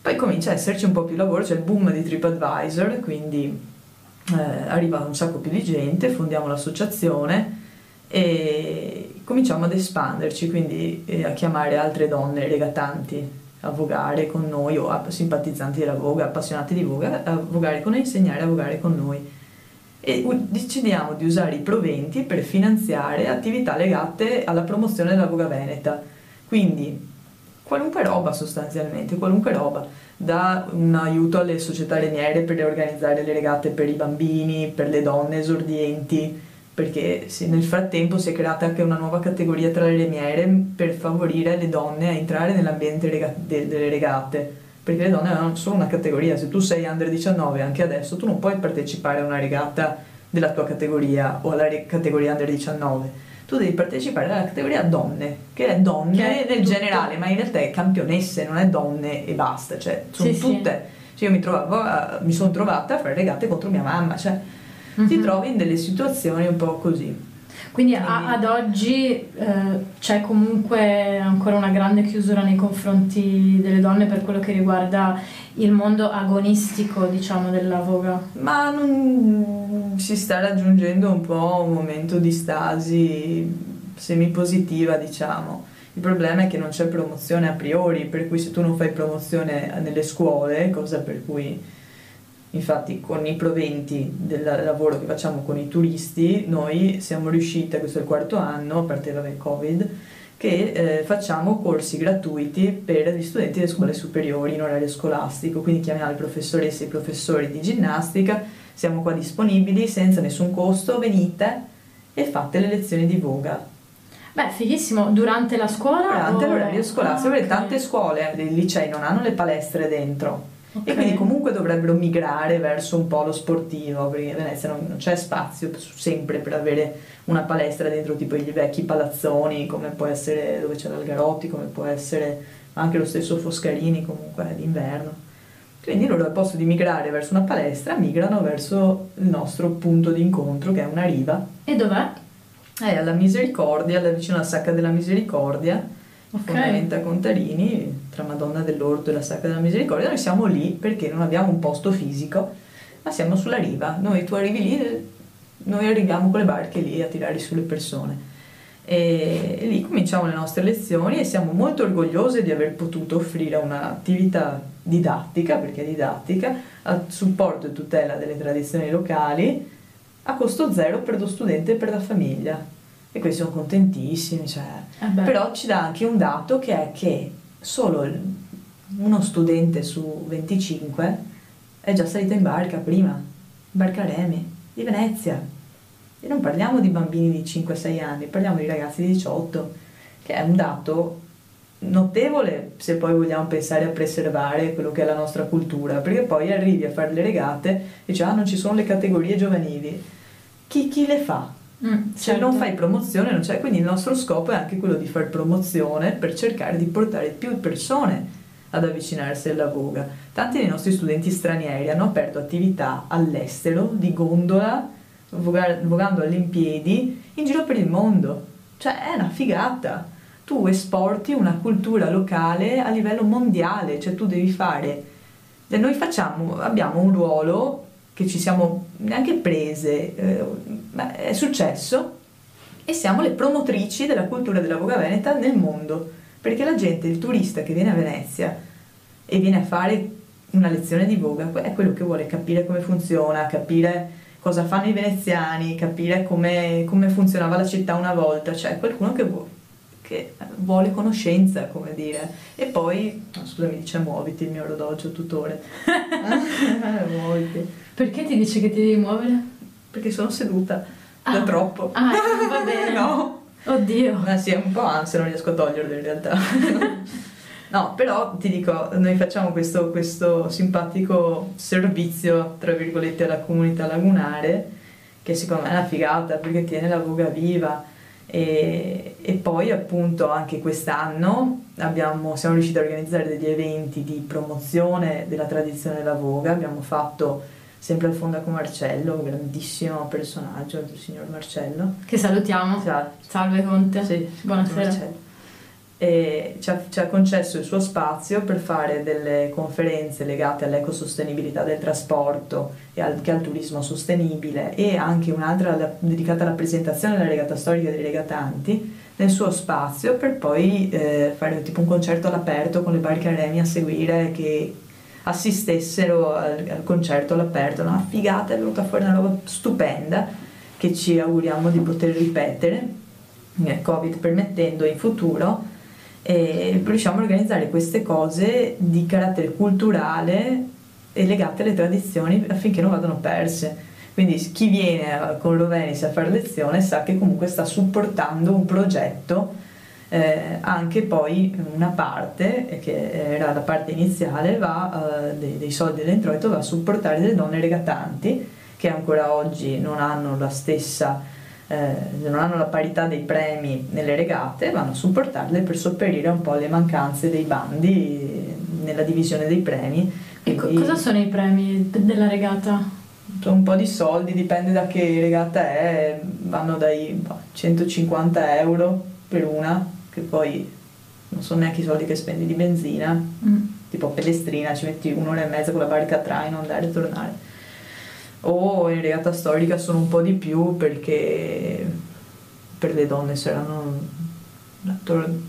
Poi comincia a esserci un po' più lavoro, c'è il boom di TripAdvisor, quindi eh, arriva un sacco più di gente, fondiamo l'associazione e cominciamo ad espanderci, quindi eh, a chiamare altre donne regatanti a vogare con noi o a- simpatizzanti della voga, appassionati di voga, a vogare con noi, insegnare a vogare con noi e decidiamo di usare i proventi per finanziare attività legate alla promozione della voga veneta. Quindi qualunque roba sostanzialmente, qualunque roba, da un aiuto alle società leniere per organizzare le regate per i bambini, per le donne esordienti, perché nel frattempo si è creata anche una nuova categoria tra le leniere per favorire le donne a entrare nell'ambiente rega- de- delle regate perché le donne hanno solo una categoria, se tu sei under 19 anche adesso tu non puoi partecipare a una regata della tua categoria o alla re- categoria under 19, tu devi partecipare alla categoria donne, che è donne Che è nel tutto. generale, ma in realtà è campionesse, non è donne e basta, cioè sono Sì, sì. tutte, cioè io mi, trovavo a- mi sono trovata a fare regate contro mia mamma, cioè ti Mhm. trovi in delle situazioni un po' così. Quindi a- ad oggi eh, c'è comunque ancora una grande chiusura nei confronti delle donne per quello che riguarda il mondo agonistico, diciamo, della voga. Ma non si sta raggiungendo un po' un momento di stasi semipositiva, diciamo. Il problema è che non c'è promozione a priori, per cui se tu non fai promozione nelle scuole, cosa per cui Infatti con i proventi del lavoro che facciamo con i turisti, noi siamo riusciti, questo è il quarto anno, a parte il Covid, che eh, facciamo corsi gratuiti per gli studenti delle scuole superiori in orario scolastico, quindi chiamiamo le professoresse e i professori di ginnastica, siamo qua disponibili senza nessun costo, venite e fate le lezioni di voga. Beh, fighissimo, durante la scuola? Durante o... l'orario scolastico, Ah, perché ok. tante scuole, i licei non hanno le palestre dentro. Ok. E quindi comunque dovrebbero migrare verso un polo sportivo, perché a Venezia non, non c'è spazio sempre per avere una palestra dentro tipo i vecchi palazzoni, come può essere dove c'è l'Algarotti, come può essere anche lo stesso Foscarini comunque d'inverno. Quindi loro al posto di migrare verso una palestra, migrano verso il nostro punto di incontro che è una riva. E dov'è? È alla Misericordia, alla- vicino alla Sacca della Misericordia, Ok. fondamenta Contarini, tra Madonna dell'Orto e la Sacca della Misericordia. Noi siamo lì perché non abbiamo un posto fisico, ma siamo sulla riva. Noi tu arrivi lì, noi arriviamo con le barche lì a tirare sulle persone. E lì cominciamo le nostre lezioni e siamo molto orgogliose di aver potuto offrire un'attività didattica, perché è didattica, a supporto e tutela delle tradizioni locali a costo zero per lo studente e per la famiglia. E questi sono contentissimi, cioè, Eh però ci dà anche un dato che è che solo uno studente su 25 è già salito in barca prima, barca Remi, di Venezia. E non parliamo di bambini di 5-6 anni, parliamo di ragazzi di 18, che è un dato notevole se poi vogliamo pensare a preservare quello che è la nostra cultura, perché poi arrivi a fare le regate e dici ah non ci sono le categorie giovanili, chi, chi le fa? Mm, Se certo. non fai promozione non c'è, quindi il nostro scopo è anche quello di fare promozione per cercare di portare più persone ad avvicinarsi alla voga. Tanti dei nostri studenti stranieri hanno aperto attività all'estero di gondola, voga- vogando all'impiedi in giro per il mondo. Cioè è una figata. Tu esporti una cultura locale a livello mondiale, cioè tu devi fare noi facciamo, abbiamo un ruolo che ci siamo neanche prese, eh, è successo e siamo le promotrici della cultura della voga veneta nel mondo, perché la gente, il turista che viene a Venezia e viene a fare una lezione di voga, è quello che vuole capire come funziona, capire cosa fanno i veneziani, capire come, come funzionava la città una volta, cioè qualcuno che, vu- che vuole conoscenza, come dire. E poi, no, scusami, dice muoviti il mio orologio tutore. [LAUGHS] muoviti. Perché ti dice che ti devi muovere? Perché sono seduta da Ah. troppo. Ah, va bene. [LAUGHS] no. Oddio. Ma sì, è un po' ansia, non riesco a toglierlo in realtà. [LAUGHS] no, però ti dico, noi facciamo questo, questo simpatico servizio, tra virgolette, alla comunità lagunare, che secondo me è una figata perché tiene la voga viva. E, e poi appunto anche quest'anno abbiamo, siamo riusciti a organizzare degli eventi di promozione della tradizione della voga. Abbiamo fatto sempre al Fondaco Marcello, un grandissimo personaggio, il signor Marcello. Che salutiamo. Esatto. Salve Conte. Sì, Buonasera. Marcello. E ci ha, ci ha concesso il suo spazio per fare delle conferenze legate all'ecosostenibilità del trasporto e anche al turismo sostenibile e anche un'altra dedicata alla presentazione della regata storica dei regatanti nel suo spazio per poi eh, fare tipo un concerto all'aperto con le barche remi a seguire che assistessero al, al concerto all'aperto. Una figata, è venuta fuori una roba stupenda che ci auguriamo di poter ripetere, eh, Covid permettendo in futuro, e riusciamo a organizzare queste cose di carattere culturale e legate alle tradizioni affinché non vadano perse. Quindi chi viene con Rovenis a fare lezione sa che comunque sta supportando un progetto, eh, anche poi una parte, eh, che era la parte iniziale, va, eh, dei, dei soldi dell'introito va a supportare delle donne regatanti che ancora oggi non hanno la stessa eh, non hanno la parità dei premi nelle regate, vanno a supportarle per sopperire un po' alle mancanze dei bandi nella divisione dei premi. Quindi, cosa sono i premi della regata? un po' di soldi, dipende da che regata è, vanno dai boh, 150 euro per una, che poi non sono neanche i soldi che spendi di benzina, Mm. tipo Pellestrina ci metti un'ora e mezza con la barca a traino, andare e tornare. O in regata storica sono un po' di più perché per le donne saranno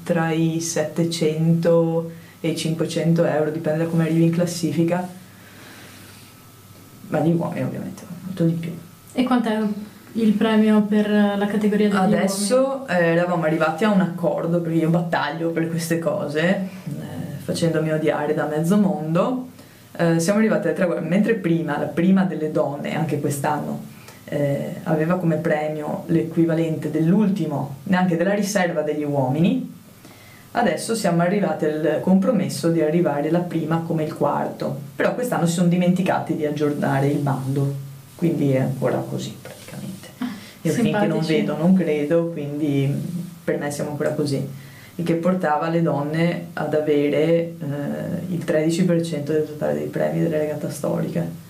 tra i 700 e i 500 euro, dipende da come arrivi in classifica. ma gli uomini ovviamente molto di più. E quant'è il premio per la categoria degli uomini? Adesso eh, eravamo arrivati a un accordo perché io battaglio per queste cose, eh, facendomi odiare da mezzo mondo. Eh, siamo arrivati alle tre guerre, mentre prima, la prima delle donne, anche quest'anno, eh, aveva come premio l'equivalente dell'ultimo, neanche della riserva degli uomini, adesso siamo arrivati al compromesso di arrivare la prima come il quarto, però quest'anno si sono dimenticati di aggiornare il bando, quindi è ancora così praticamente. Io finché non Simpatici. vedo non credo, quindi per me siamo ancora così. Il che portava le donne ad avere eh, il 13% del totale dei premi delle regate storiche.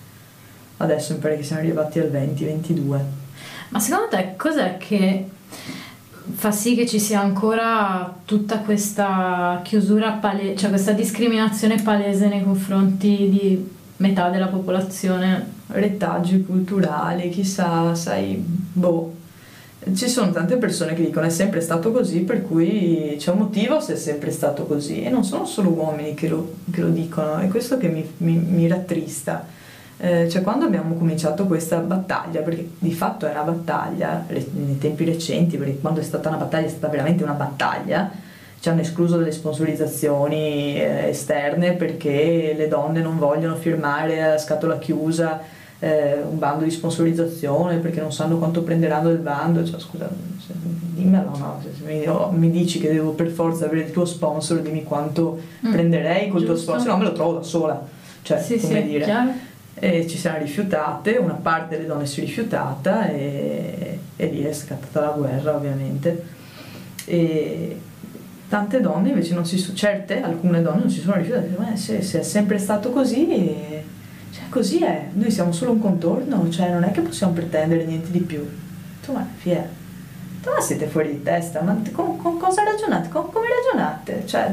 Adesso mi pare che siamo arrivati al 20-22. Ma secondo te cos'è che fa sì che ci sia ancora tutta questa chiusura palese, cioè questa discriminazione palese nei confronti di metà della popolazione? retaggi culturali, chissà, sai, boh. Ci sono tante persone che dicono è sempre stato così, per cui c'è un motivo se è sempre stato così. E non sono solo uomini che lo, che lo dicono, è questo che mi, mi- mi rattrista. Eh, cioè quando abbiamo cominciato questa battaglia, perché di fatto è una battaglia re- nei tempi recenti, perché quando è stata una battaglia è stata veramente una battaglia, ci hanno escluso delle sponsorizzazioni eh, esterne perché le donne non vogliono firmare a scatola chiusa eh, un bando di sponsorizzazione perché non sanno quanto prenderanno del bando. Cioè, scusa, se- dimmelo, no? Se, se mi, o mi dici che devo per forza avere il tuo sponsor, dimmi quanto Mm, prenderei col tuo giusto. sponsor, no me lo trovo da sola. Cioè, sì, come sì, dire chiaro. e ci siamo rifiutate, una parte delle donne si è rifiutata e, e lì è scattata la guerra ovviamente. E tante donne invece non si sono, certe, alcune donne non si sono rifiutate, ma se, se è sempre stato così, eh, così è, noi siamo solo un contorno, cioè non è che possiamo pretendere niente di più. Insomma, fiera. Ma siete fuori di testa, ma con, con cosa ragionate? Con, come ragionate? Cioè,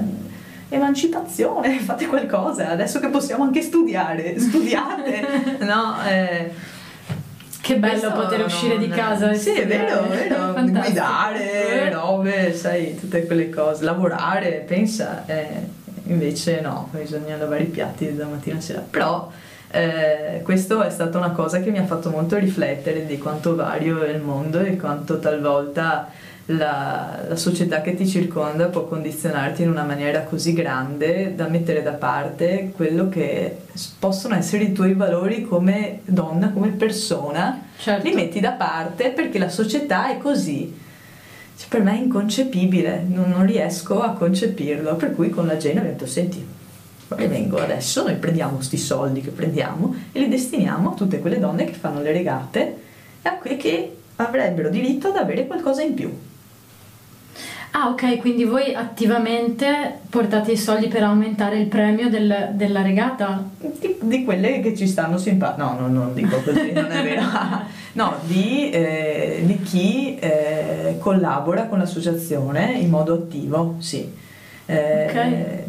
emancipazione, [LAUGHS] fate qualcosa, adesso che possiamo anche studiare, [LAUGHS] studiate, no? Eh, Che bello poter uscire di casa. Sì, è vero, è vero, [LAUGHS] Fantastico. guidare, robe, sai, tutte quelle cose, lavorare, pensa, eh, invece no, bisogna lavare i piatti da mattina a sera, però eh, questo è stata una cosa che mi ha fatto molto riflettere di quanto vario è il mondo e quanto talvolta la, la società che ti circonda può condizionarti in una maniera così grande da mettere da parte quello che possono essere i tuoi valori come donna, come persona, Certo. li metti da parte perché la società è così. Cioè, per me è inconcepibile, non, non riesco a concepirlo, per cui con la Jane abbiamo detto, senti, poi vengo adesso, noi prendiamo sti soldi che prendiamo e li destiniamo a tutte quelle donne che fanno le regate e a quelle che avrebbero diritto ad avere qualcosa in più. Ah, ok, quindi voi attivamente portate i soldi per aumentare il premio del- della regata? Di, di quelle che ci stanno simpatiche, no, no, non dico così, non è vero, [LAUGHS] no, di, eh, di chi eh, collabora con l'associazione in modo attivo, sì. Eh,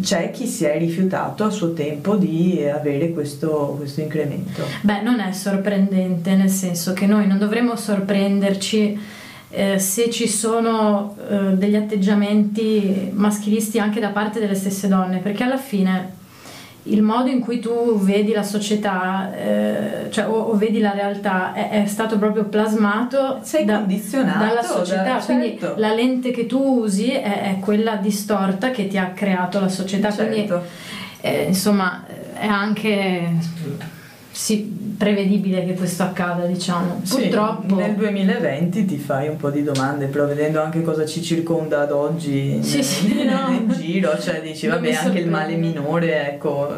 C'è chi si è rifiutato a suo tempo di avere questo, questo incremento. Beh, non è sorprendente, nel senso che noi non dovremmo sorprenderci eh, se ci sono eh, degli atteggiamenti maschilisti anche da parte delle stesse donne, perché alla fine il modo in cui tu vedi la società, eh, cioè, o, o vedi la realtà, è, è stato proprio plasmato Sei da- condizionato dalla da- società. Quindi certo. la lente che tu usi è, è quella distorta che ti ha creato la società. Quindi Certo. eh, insomma, è anche sì, prevedibile che questo accada, diciamo. Sì, Purtroppo. nel 2020 ti fai un po' di domande, però vedendo anche cosa ci circonda ad oggi Sì, in, sì, [LAUGHS] in- no. giro, cioè dici Non vabbè anche il male minore, ecco,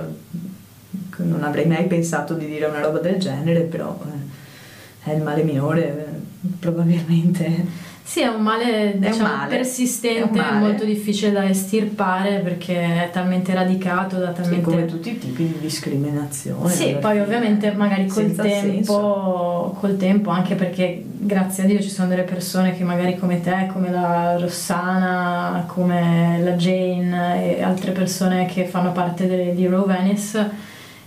non avrei mai pensato di dire una roba del genere, però eh, è il male minore, eh, probabilmente. Sì, è un male, diciamo, male, persistente, è un male. molto difficile da estirpare perché è talmente radicato da Sì, talmente... come tutti i tipi di discriminazione. Sì, poi ovviamente magari col tempo, col tempo, anche perché grazie a Dio ci sono delle persone che magari come te, come la Rossana, come la Jane e altre persone che fanno parte di Row Venice,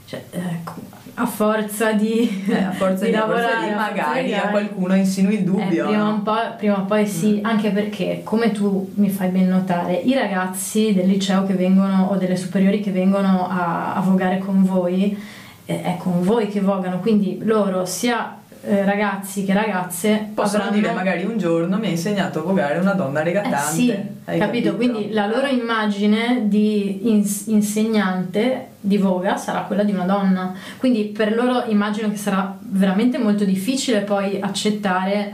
cioè, ecco, a forza di, Eh, a forza di, lavorare, di forza magari di a qualcuno insinui il eh, dubbio. prima, no? o poi, prima o poi sì, anche perché, come tu mi fai ben notare, i ragazzi del liceo che vengono o delle superiori che vengono a, a vogare con voi è, è con voi che vogano, quindi loro sia eh, ragazzi che ragazze Possono avranno- dire magari un giorno mi ha insegnato a vogare una donna Eh regattante. sì, Hai capito? Quindi la loro immagine di ins- insegnante di voga sarà quella di una donna. Quindi per loro immagino che sarà veramente molto difficile poi accettare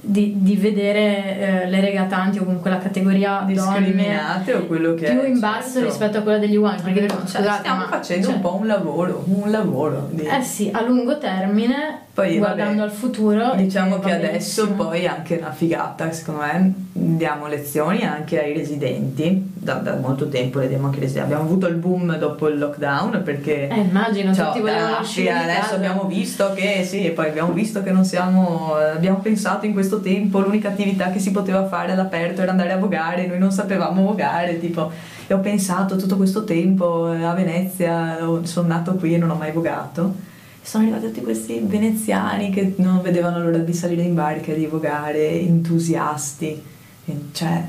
di, di vedere eh, le regatanti o comunque la categoria donne discriminate o quello che più è, in basso certo. rispetto a quella degli uomini. Perché Cioè, scusate, stiamo facendo cioè, un po' un lavoro, un lavoro. di- Eh sì, a lungo termine, Poi, guardando vabbè, al futuro. Diciamo eh, che adesso benissimo. poi anche una figata, secondo me, diamo lezioni anche ai residenti, da, da molto tempo le diamo anche ai residenti. Abbiamo avuto il boom dopo il lockdown perché... Eh, immagino, Ciao, tutti volevano ah, uscire adesso abbiamo visto che sì, e poi abbiamo visto che non siamo abbiamo pensato in questo tempo l'unica attività che si poteva fare all'aperto era andare a vogare, noi non sapevamo vogare, tipo e ho pensato tutto questo tempo eh, a Venezia, sono nato qui e non ho mai vogato. Sono arrivati tutti questi veneziani che non vedevano l'ora di salire in barca e di vogare, entusiasti, cioè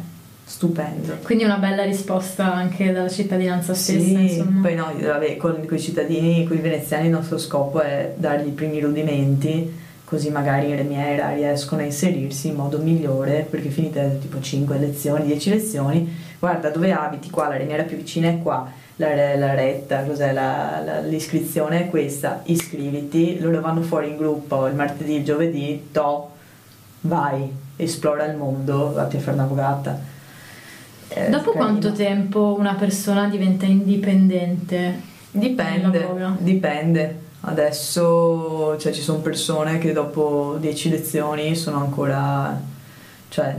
stupendo. Quindi una bella risposta anche dalla cittadinanza stessa, Sì, insomma. poi no, vabbè, con, i cittadini, con i veneziani il nostro scopo è dargli i primi rudimenti, così magari in remiera riescono a inserirsi in modo migliore, perché finite tipo 5 lezioni, 10 lezioni, guarda dove abiti qua, la remiera più vicina è qua, la, la retta, cos'è, la- la- l'iscrizione è questa, iscriviti, loro vanno fuori in gruppo il martedì, il giovedì, to, vai, esplora il mondo, vatti a fare una vogata. Eh, Dopo carino. quanto tempo una persona diventa indipendente? Dipende, dipende. Adesso cioè, ci sono persone che dopo 10 lezioni sono ancora cioè,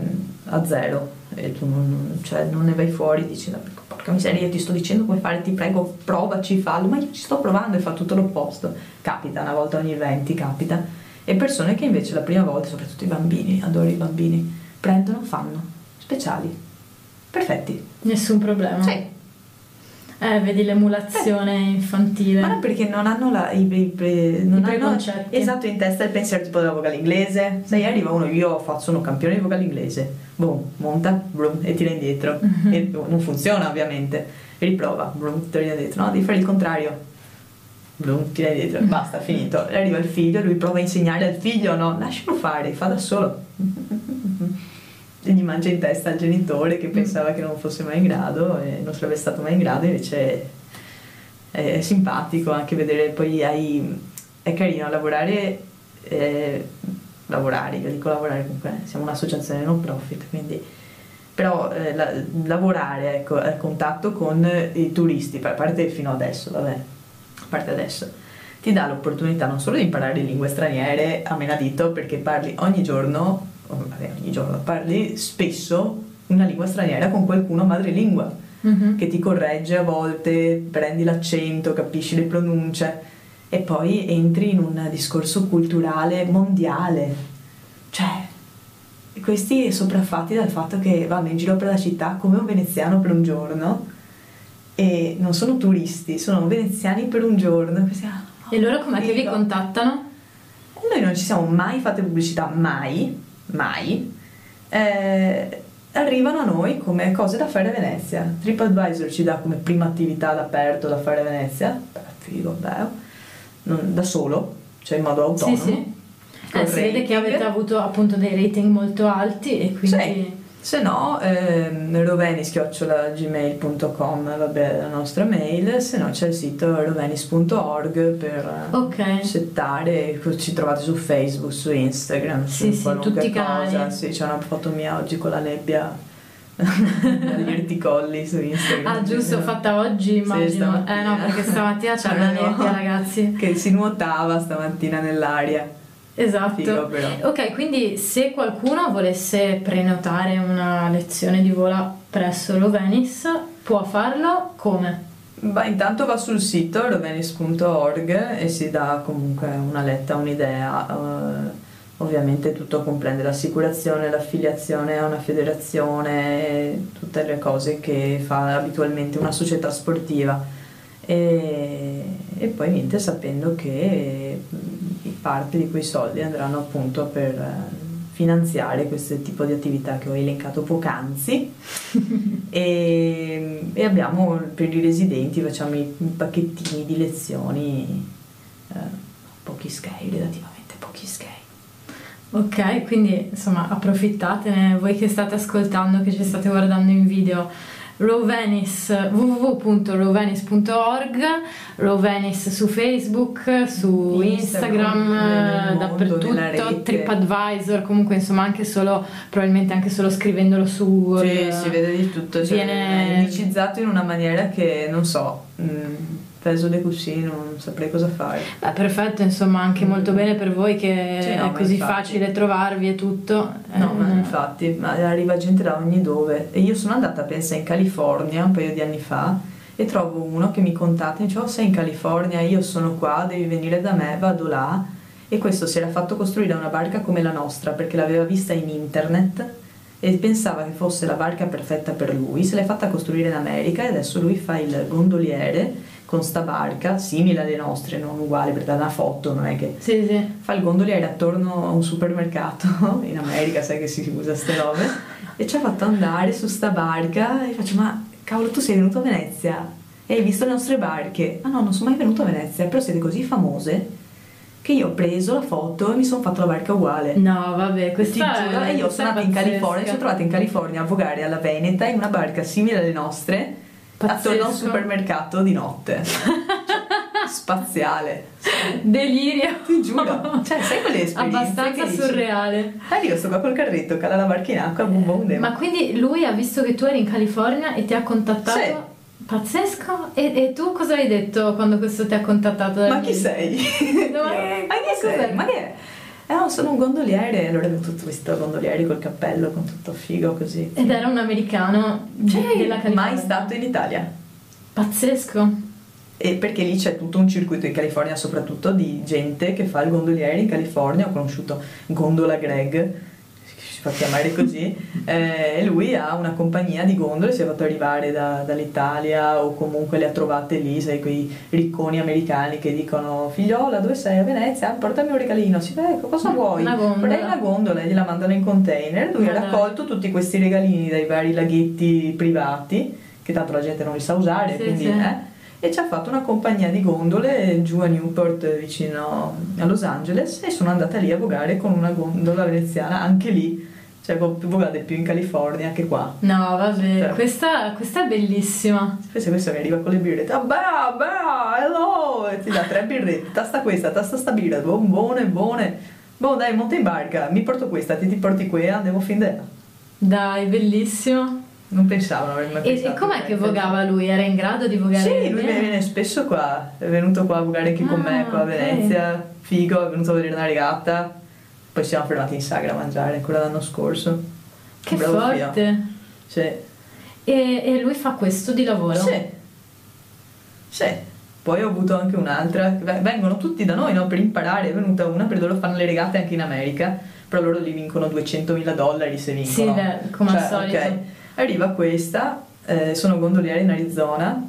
a zero e tu non, cioè, non ne vai fuori e dici "No, porca miseria io ti sto dicendo come fare, ti prego provaci, fallo, ma io ci sto provando e fa tutto l'opposto. Capita, una volta ogni 20 capita. E persone che invece la prima volta, soprattutto i bambini, adoro i bambini, prendono, fanno, speciali, perfetti. Nessun problema. Sì. Eh, vedi l'emulazione infantile. Ma no, perché non hanno la, i, i pre- non I hanno preconcetti. esatto in testa il pensiero tipo della vocale inglese. Sai, arriva uno, io faccio, sono campione di vocale inglese. Boom, monta, brum, e tira indietro. Mhm. E non funziona ovviamente. Riprova, brum, tira indietro. No, devi fare il contrario. Brum, tira indietro. Basta, finito. E arriva il figlio, lui prova a insegnare al figlio, no, lascialo fare, fa da solo. Gli mangia in testa al genitore che pensava che non fosse mai in grado e non sarebbe stato mai in grado, invece è, è simpatico anche vedere poi hai, è carino lavorare eh, lavorare, io dico lavorare comunque siamo un'associazione non profit quindi però eh, la- lavorare ecco, a contatto con i turisti a parte fino adesso vabbè a parte adesso ti dà l'opportunità non solo di imparare lingue straniere a menadito perché parli ogni giorno oh, vabbè, ogni giorno parli spesso una lingua straniera con qualcuno madrelingua Mhm. che ti corregge a volte, prendi l'accento, capisci le pronunce e poi entri in un discorso culturale mondiale. Cioè, questi sopraffatti dal fatto che vanno in giro per la città come un veneziano per un giorno e non sono turisti, sono veneziani per un giorno. Questi, ah, E loro com'è che vi contattano? Noi non ci siamo mai fatte pubblicità, mai, mai. Eh, arrivano a noi come cose da fare a Venezia. TripAdvisor ci dà come prima attività all'aperto da fare a Venezia. Beh, figo. Non- da solo, cioè in modo autonomo. Sì, sì. Eh, si vede che avete avuto appunto dei rating molto alti e quindi... Sì. Se no, ehm, roveni-gmail.com, vabbè, la nostra mail, se no c'è il sito rovenis.org per eh, Ok. settare, ci trovate su Facebook, su Instagram, Sì, su sì, tutti i canali. Sì, c'è una foto mia oggi con la nebbia [LAUGHS] agli erticolli su Instagram. Ah, giusto, fatta oggi immagino. stamattina. eh no, perché stamattina c'era la nebbia, ragazzi. [LAUGHS] Che si nuotava stamattina nell'aria. Esatto. Figo. Ok, quindi se qualcuno volesse prenotare una lezione di vola presso Rovenis, può farlo come? Ma intanto va sul sito rovenis.org e si dà comunque una letta, un'idea. eh, ovviamente tutto comprende l'assicurazione, l'affiliazione a una federazione, tutte le cose che fa abitualmente una società sportiva. E, e poi niente, sapendo che parte di quei soldi andranno appunto per eh, finanziare questo tipo di attività che ho elencato poc'anzi [LAUGHS] e, e abbiamo per i residenti facciamo i pacchettini di lezioni eh, pochi skei, relativamente pochi skei. Ok, quindi insomma approfittatene voi che state ascoltando, che ci state guardando in video. Raw Venice, www.rawvenice.org, Raw Venice su Facebook, su Instagram, Instagram, eh, dappertutto. TripAdvisor, comunque insomma anche solo, probabilmente anche solo scrivendolo su... Sì, eh, si vede di tutto, cioè, viene- è indicizzato in una maniera che non so, mh, peso dei cuscini, non saprei cosa fare. Beh, perfetto, insomma, anche molto bene per voi che Sì, no, è così infatti. facile trovarvi e tutto. No, Eh, ma infatti, ma arriva gente da ogni dove. E io sono andata, pensa, in California un paio di anni fa e trovo uno che mi contatta e dice, oh sei in California, io sono qua, devi venire da me, vado là. E questo si era fatto costruire una barca come la nostra perché l'aveva vista in internet e pensava che fosse la barca perfetta per lui. Se l'è fatta costruire in America e adesso lui fa il gondoliere con sta barca, simile alle nostre, non uguale, perché da una foto non è che Sì, sì. fa il gondoliere attorno a un supermercato [LAUGHS] in America, sai che si usa ste robe, e ci ha fatto andare su sta barca e faccio ma cavolo tu sei venuto a Venezia e hai visto le nostre barche? Ah no, non sono mai venuto a Venezia, però siete così famose che io ho preso la foto e mi sono fatto la barca uguale. No, vabbè, Ti questa giuro, e io sono andata in. California, sono trovata in California a vogare alla Veneta in una barca simile alle nostre, attorno a un supermercato di notte. [LAUGHS] Spaziale. Delirio. Ti giuro. Cioè, sai quelle esperienze Abbastanza surreale. Ah, io sto qua col carretto, cala la barca in acqua, boom boom boom. Ma quindi lui ha visto che tu eri in California e ti ha contattato? Sì. Pazzesco. E, e tu cosa hai detto quando questo ti ha contattato? Ma chi sei? [LAUGHS] No, ma- ma chi sei? Ma che è? Eh no, sono un gondoliere, allora è tutto questo gondoliere col cappello, con tutto figo così. Ed era un americano Cioè, della California. mai stato in Italia. Pazzesco. E perché lì c'è tutto un circuito in California soprattutto di gente che fa il gondoliere in California, ho conosciuto Gondola Greg, fa chiamare così, eh, e lui ha una compagnia di gondole, si è fatto arrivare da- dall'Italia o comunque le ha trovate lì, sai quei ricconi americani che dicono figliola dove sei a Venezia? Portami un regalino, sì, beh, cosa vuoi? Una gondola. Vorrei una gondola e gliela mandano in container, lui ha raccolto tutti questi regalini dai vari laghetti privati, che tanto la gente non li sa usare, Sì, quindi... sì. eh, e ci ha fatto una compagnia di gondole giù a Newport vicino a Los Angeles e sono andata lì a vogare con una gondola veneziana anche lì cioè ho vogate più in California che qua No, vabbè, Cioè. questa, questa è bellissima. Spesso questo mi arriva con le birrette ah beh beh hello e ti dà tre birrette tasta questa tasta sta birra buon buone buone boh dai monta in barca mi porto questa ti, ti porti quella andiamo fin da Dai, bellissimo. non pensavo non avrei mai pensato e com'è che Venezia. vogava lui? Era in grado di vogare? Sì, lui viene spesso qua, è venuto qua a vogare anche con Ah, me qua a. Venezia, figo, è venuto a vedere una regata, poi siamo fermati in sagra a mangiare ancora l'anno scorso. Che Bravo forte. Sì. E, e lui fa questo di lavoro? Sì. Sì. Poi ho avuto anche un'altra, vengono tutti da noi no, per imparare, è venuta una perché loro fanno le regate anche in America, però loro li vincono 200.000 dollari se Sì, vincono. beh, come al Cioè, solito. ok. Arriva questa, eh, sono gondoliere in Arizona,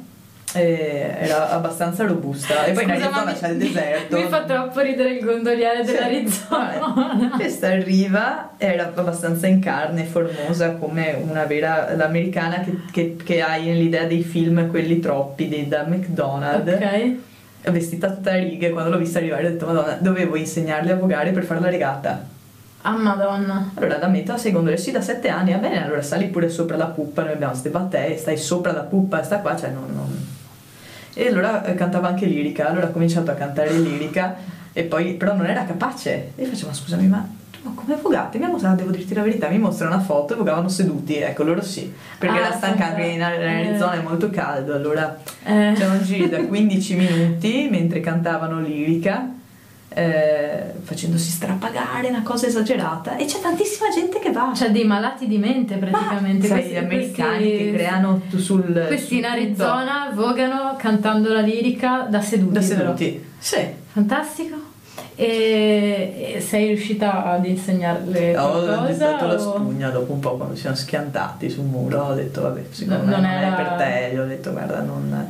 eh, era abbastanza robusta e poi in Scusa, ma Arizona c'è il deserto. Mi fa troppo ridere il gondoliere dell'Arizona. [LAUGHS] Questa arriva, era abbastanza in carne, formosa, come una vera l'americana che, che, che hai nell'idea dei film, quelli troppi, dei, da McDonald's. ok. Vestita tutta a righe, quando l'ho vista arrivare ho detto, madonna, dovevo insegnarle a vogare per fare la regata. Ah, madonna. Allora da metà secondo sì da sette anni, va bene, allora sali pure sopra la puppa, noi abbiamo queste battee, stai sopra la puppa, sta qua, cioè non... non- E allora eh, cantava anche lirica, allora ho cominciato a cantare lirica e poi però non era capace. E io facevo, ma scusami, ma ma come vogate? Mi ha mostrato, devo dirti la verità, mi mostra una foto e vogavano seduti, ecco, loro sì. Perché Ah, era stancante, senta, in Arizona è molto caldo, allora Eh. c'erano giri da [LAUGHS] 15 minuti mentre cantavano lirica. Eh, facendosi strapagare, una cosa esagerata, e c'è tantissima gente che va. C'è dei malati di mente praticamente. sai, Questi- gli americani questi- che creano tu- sul Questi in sul Arizona vogano cantando la lirica da seduti. da però. seduti. Sì. Fantastico. E, sei riuscita ad insegnarle Ho qualcosa? dato la o- spugna dopo un po' quando ci siamo schiantati sul muro, ho detto vabbè, secondo No, me non non, era- è per te, gli ho detto guarda non,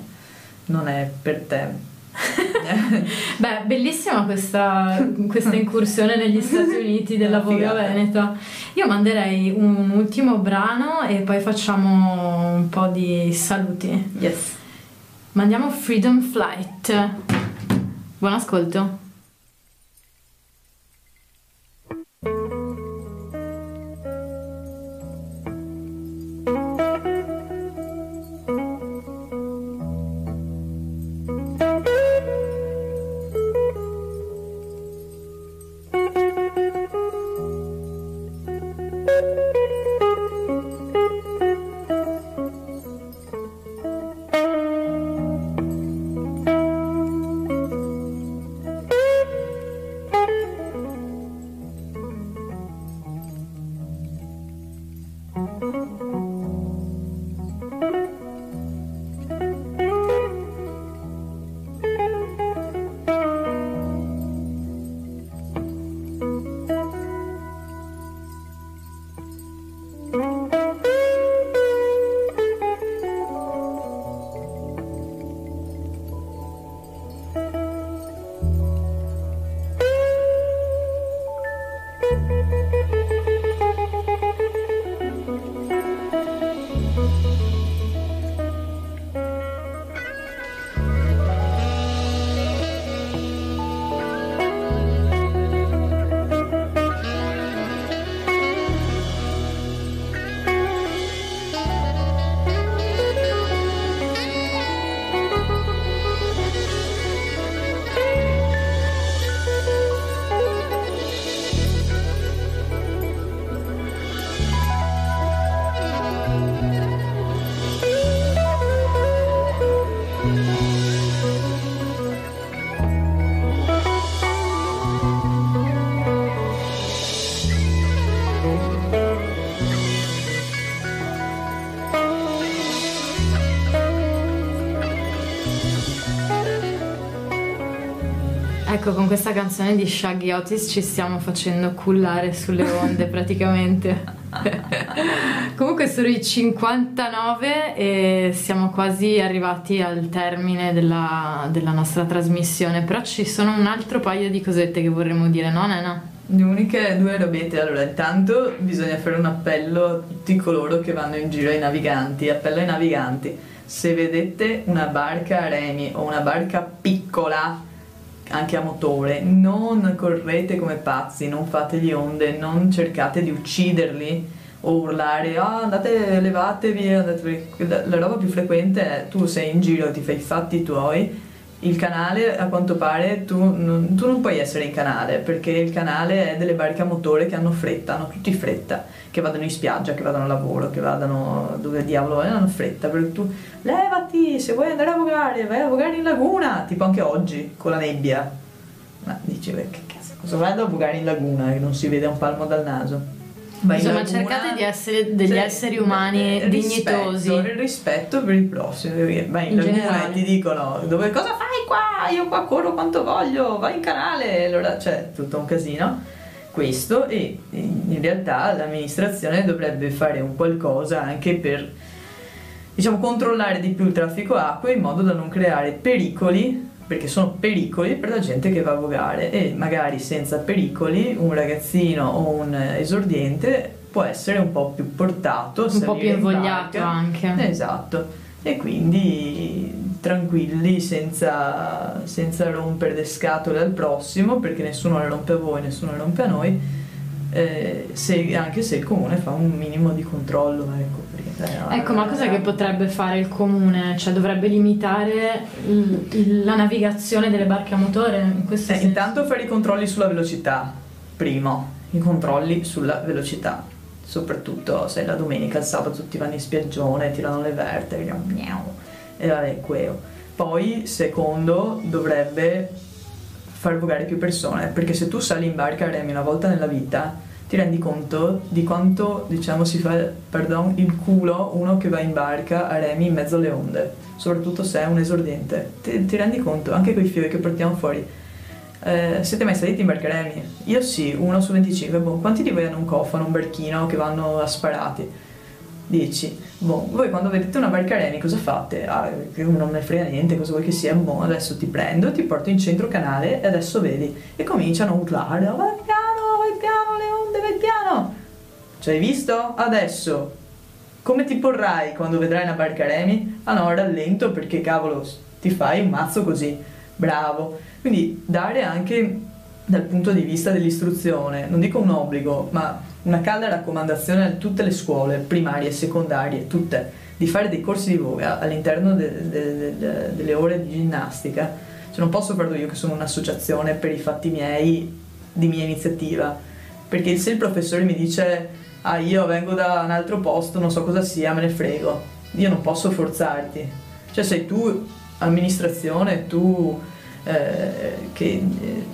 non è per te. [LAUGHS] Beh, bellissima questa, questa incursione negli Stati [LAUGHS] Uniti della voga veneta. Io manderei un ultimo brano e poi facciamo un po' di saluti. yes. Mandiamo Freedom Flight. Buon ascolto. Ecco, con questa canzone di Shaggy Otis ci stiamo facendo cullare sulle onde [LAUGHS] praticamente. Comunque sono i 59 e siamo quasi arrivati al termine della, della nostra trasmissione, però ci sono un altro paio di cosette che vorremmo dire, no Nena? Le uniche due robette, allora intanto bisogna fare un appello a tutti coloro che vanno in giro ai naviganti, appello ai naviganti, se vedete una barca a remi o una barca piccola anche a motore, non correte come pazzi, non fate gli onde, non cercate di ucciderli o urlare ah andate levatevi, andatevi. La roba più frequente è tu sei in giro, ti fai i fatti tuoi il canale a quanto pare tu non, tu non, puoi essere in canale perché il canale è delle barche a motore che hanno fretta, hanno tutti fretta, che vadano in spiaggia, che vadano a lavoro, che vadano dove diavolo hanno fretta, perché tu levati se vuoi andare a vogare, vai a vogare in laguna, tipo anche oggi con la nebbia. Ma dici, beh, che cazzo, cosa vai a vogare in laguna che non si vede un palmo dal naso? Vai Insomma, cercate di essere degli cioè, esseri umani eh, dignitosi. Rispetto, il rispetto per il prossimo. Vai in, in laguna e ti dicono dove, cosa fai qua? Io qua corro quanto voglio, vai in canale. Allora c'è tutto un casino. Questo e in realtà l'amministrazione dovrebbe fare un qualcosa anche per diciamo controllare di più il traffico acqua in modo da non creare pericoli perché sono pericoli per la gente che va a vogare e magari senza pericoli un ragazzino o un esordiente può essere un po' più portato, un po' più invogliato anche. Esatto. E quindi tranquilli senza, senza rompere le scatole al prossimo perché nessuno le rompe a voi, nessuno le rompe a noi eh, se, anche se il comune fa un minimo di controllo. Ecco, ecco ma cosa che potrebbe fare il comune? Cioè dovrebbe limitare il, il, la navigazione delle barche a motore? In questo eh, intanto fare i controlli sulla velocità, primo, i controlli sulla velocità, soprattutto se la domenica, il sabato tutti vanno in spiaggione, tirano le verte, e vabbè, queo. Poi, secondo, dovrebbe far vogare più persone, perché se tu sali in barca a remi una volta nella vita, ti rendi conto di quanto, diciamo, si fa, pardon, il culo uno che va in barca a remi in mezzo alle onde, soprattutto se è un esordiente. Ti, ti rendi conto, anche con i fiori che portiamo fuori. Eh, siete mai saliti in barca a remi? Io sì, uno su 25. Boh, quanti di voi hanno un cofano, un barchino che vanno a sparati? 10. Boh, voi quando vedete una barca remi cosa fate? Ah, non me frega niente, cosa vuoi che sia? Boh, adesso ti prendo, ti porto in centro canale e adesso vedi. E cominciano a urlare, oh, piano, le onde, vai piano. Ci hai visto? Adesso, come ti porrai quando vedrai una barca remi? Ah no, rallento perché cavolo, ti fai un mazzo così. bravo. Quindi dare anche dal punto di vista dell'istruzione, non dico un obbligo, ma una calda raccomandazione a tutte le scuole, primarie, secondarie, tutte, di fare dei corsi di voga all'interno de- de- de- delle ore di ginnastica. Cioè non posso farlo io che sono un'associazione per i fatti miei, di mia iniziativa, perché se il professore mi dice ah io vengo da un altro posto, non so cosa sia, me ne frego, io non posso forzarti. Cioè sei tu amministrazione, tu eh, che, eh,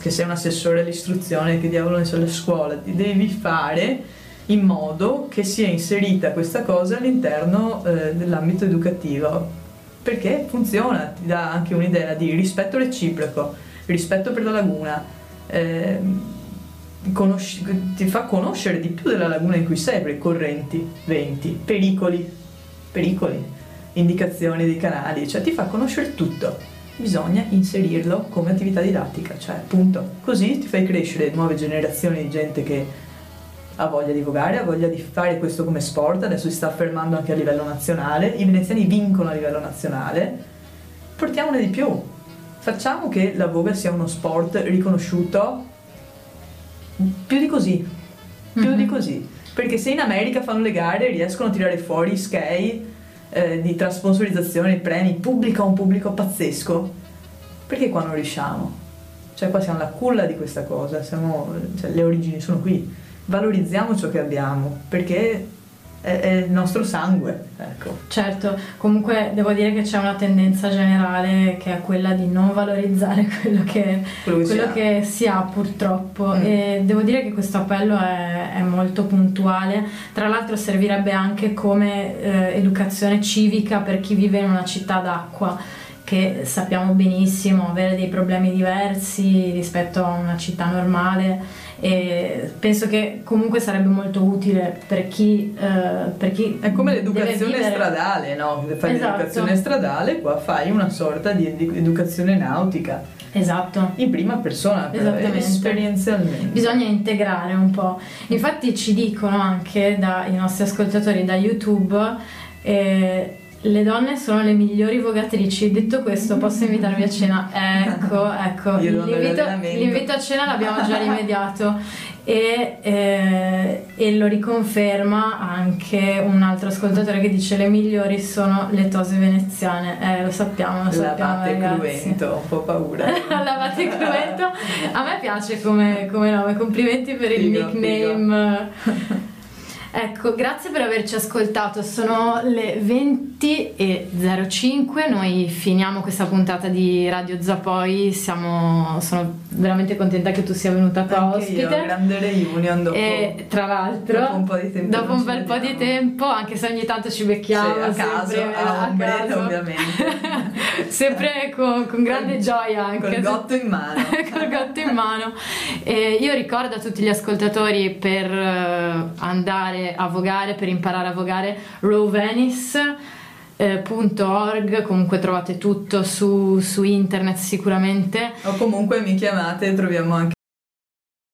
che sei un assessore all'istruzione, che diavolo ne so, alle scuole, ti devi fare in modo che sia inserita questa cosa all'interno eh, dell'ambito educativo. Perché funziona, ti dà anche un'idea di rispetto reciproco, rispetto per la laguna, eh, conosci- ti fa conoscere di più della laguna in cui sei, per correnti, venti, pericoli, pericoli, indicazioni dei canali, cioè ti fa conoscere tutto. Bisogna inserirlo come attività didattica, cioè punto. Così ti fai crescere nuove generazioni di gente che ha voglia di vogare, ha voglia di fare questo come sport, adesso si sta affermando anche a livello nazionale, i veneziani vincono a livello nazionale, portiamone di più, facciamo che la voga sia uno sport riconosciuto? Più di così, più Mhm. di così, perché se in America fanno le gare riescono a tirare fuori skei eh, di trasponsorizzazione, premi, pubblica un pubblico pazzesco, perché qua non riusciamo? Cioè qua siamo la culla di questa cosa, siamo, cioè, le origini sono qui, valorizziamo ciò che abbiamo, perché è, il nostro sangue, ecco. Certo, comunque devo dire che c'è una tendenza generale che è quella di non valorizzare [LAUGHS] quello che, Quello che si quello ha. che si ha purtroppo Mm. e devo dire che questo appello è, è molto puntuale, tra l'altro servirebbe anche come eh, educazione civica per chi vive in una città d'acqua che sappiamo benissimo avere dei problemi diversi rispetto a una città normale e penso che comunque sarebbe molto utile per chi, eh, per chi È come l'educazione stradale, no? Fai Esatto. l'educazione stradale, qua fai una sorta di edu- educazione nautica, Esatto. in prima persona, però, Esattamente. esperienzialmente. Bisogna integrare un po'. Infatti ci dicono anche dai nostri ascoltatori da YouTube eh, le donne sono le migliori vogatrici. Detto questo, posso invitarvi a cena? Ecco, [LAUGHS] ecco. L'invito, l'invito a cena l'abbiamo già [LAUGHS] rimediato e, eh, e lo riconferma anche un altro ascoltatore che dice le migliori sono le tose veneziane. Eh, lo sappiamo, lo sappiamo Lavate cruento, ho un po' paura. [LAUGHS] Lavate cruento. A me piace come, come nome, complimenti per il Figo, nickname. Ecco, grazie per averci ascoltato. Sono le 20.05. Noi finiamo questa puntata di Radio Zapoi. Siamo, sono veramente contenta che tu sia venuta qua Anche ospite. io, grande reunion dopo. E tra l'altro, dopo un po' di tempo dopo un bel po' di vediamo. tempo, anche se ogni tanto ci becchiamo Sì, a caso, sempre, a ombretta, caso. ovviamente. [LAUGHS] sempre con, con grande gioia anche. Col gotto in mano. [LAUGHS] col gatto in mano. E io ricordo a tutti gli ascoltatori per eh, a vogare, per imparare a vogare, rowvenice.org, comunque trovate tutto su, su internet sicuramente. O comunque mi chiamate, troviamo anche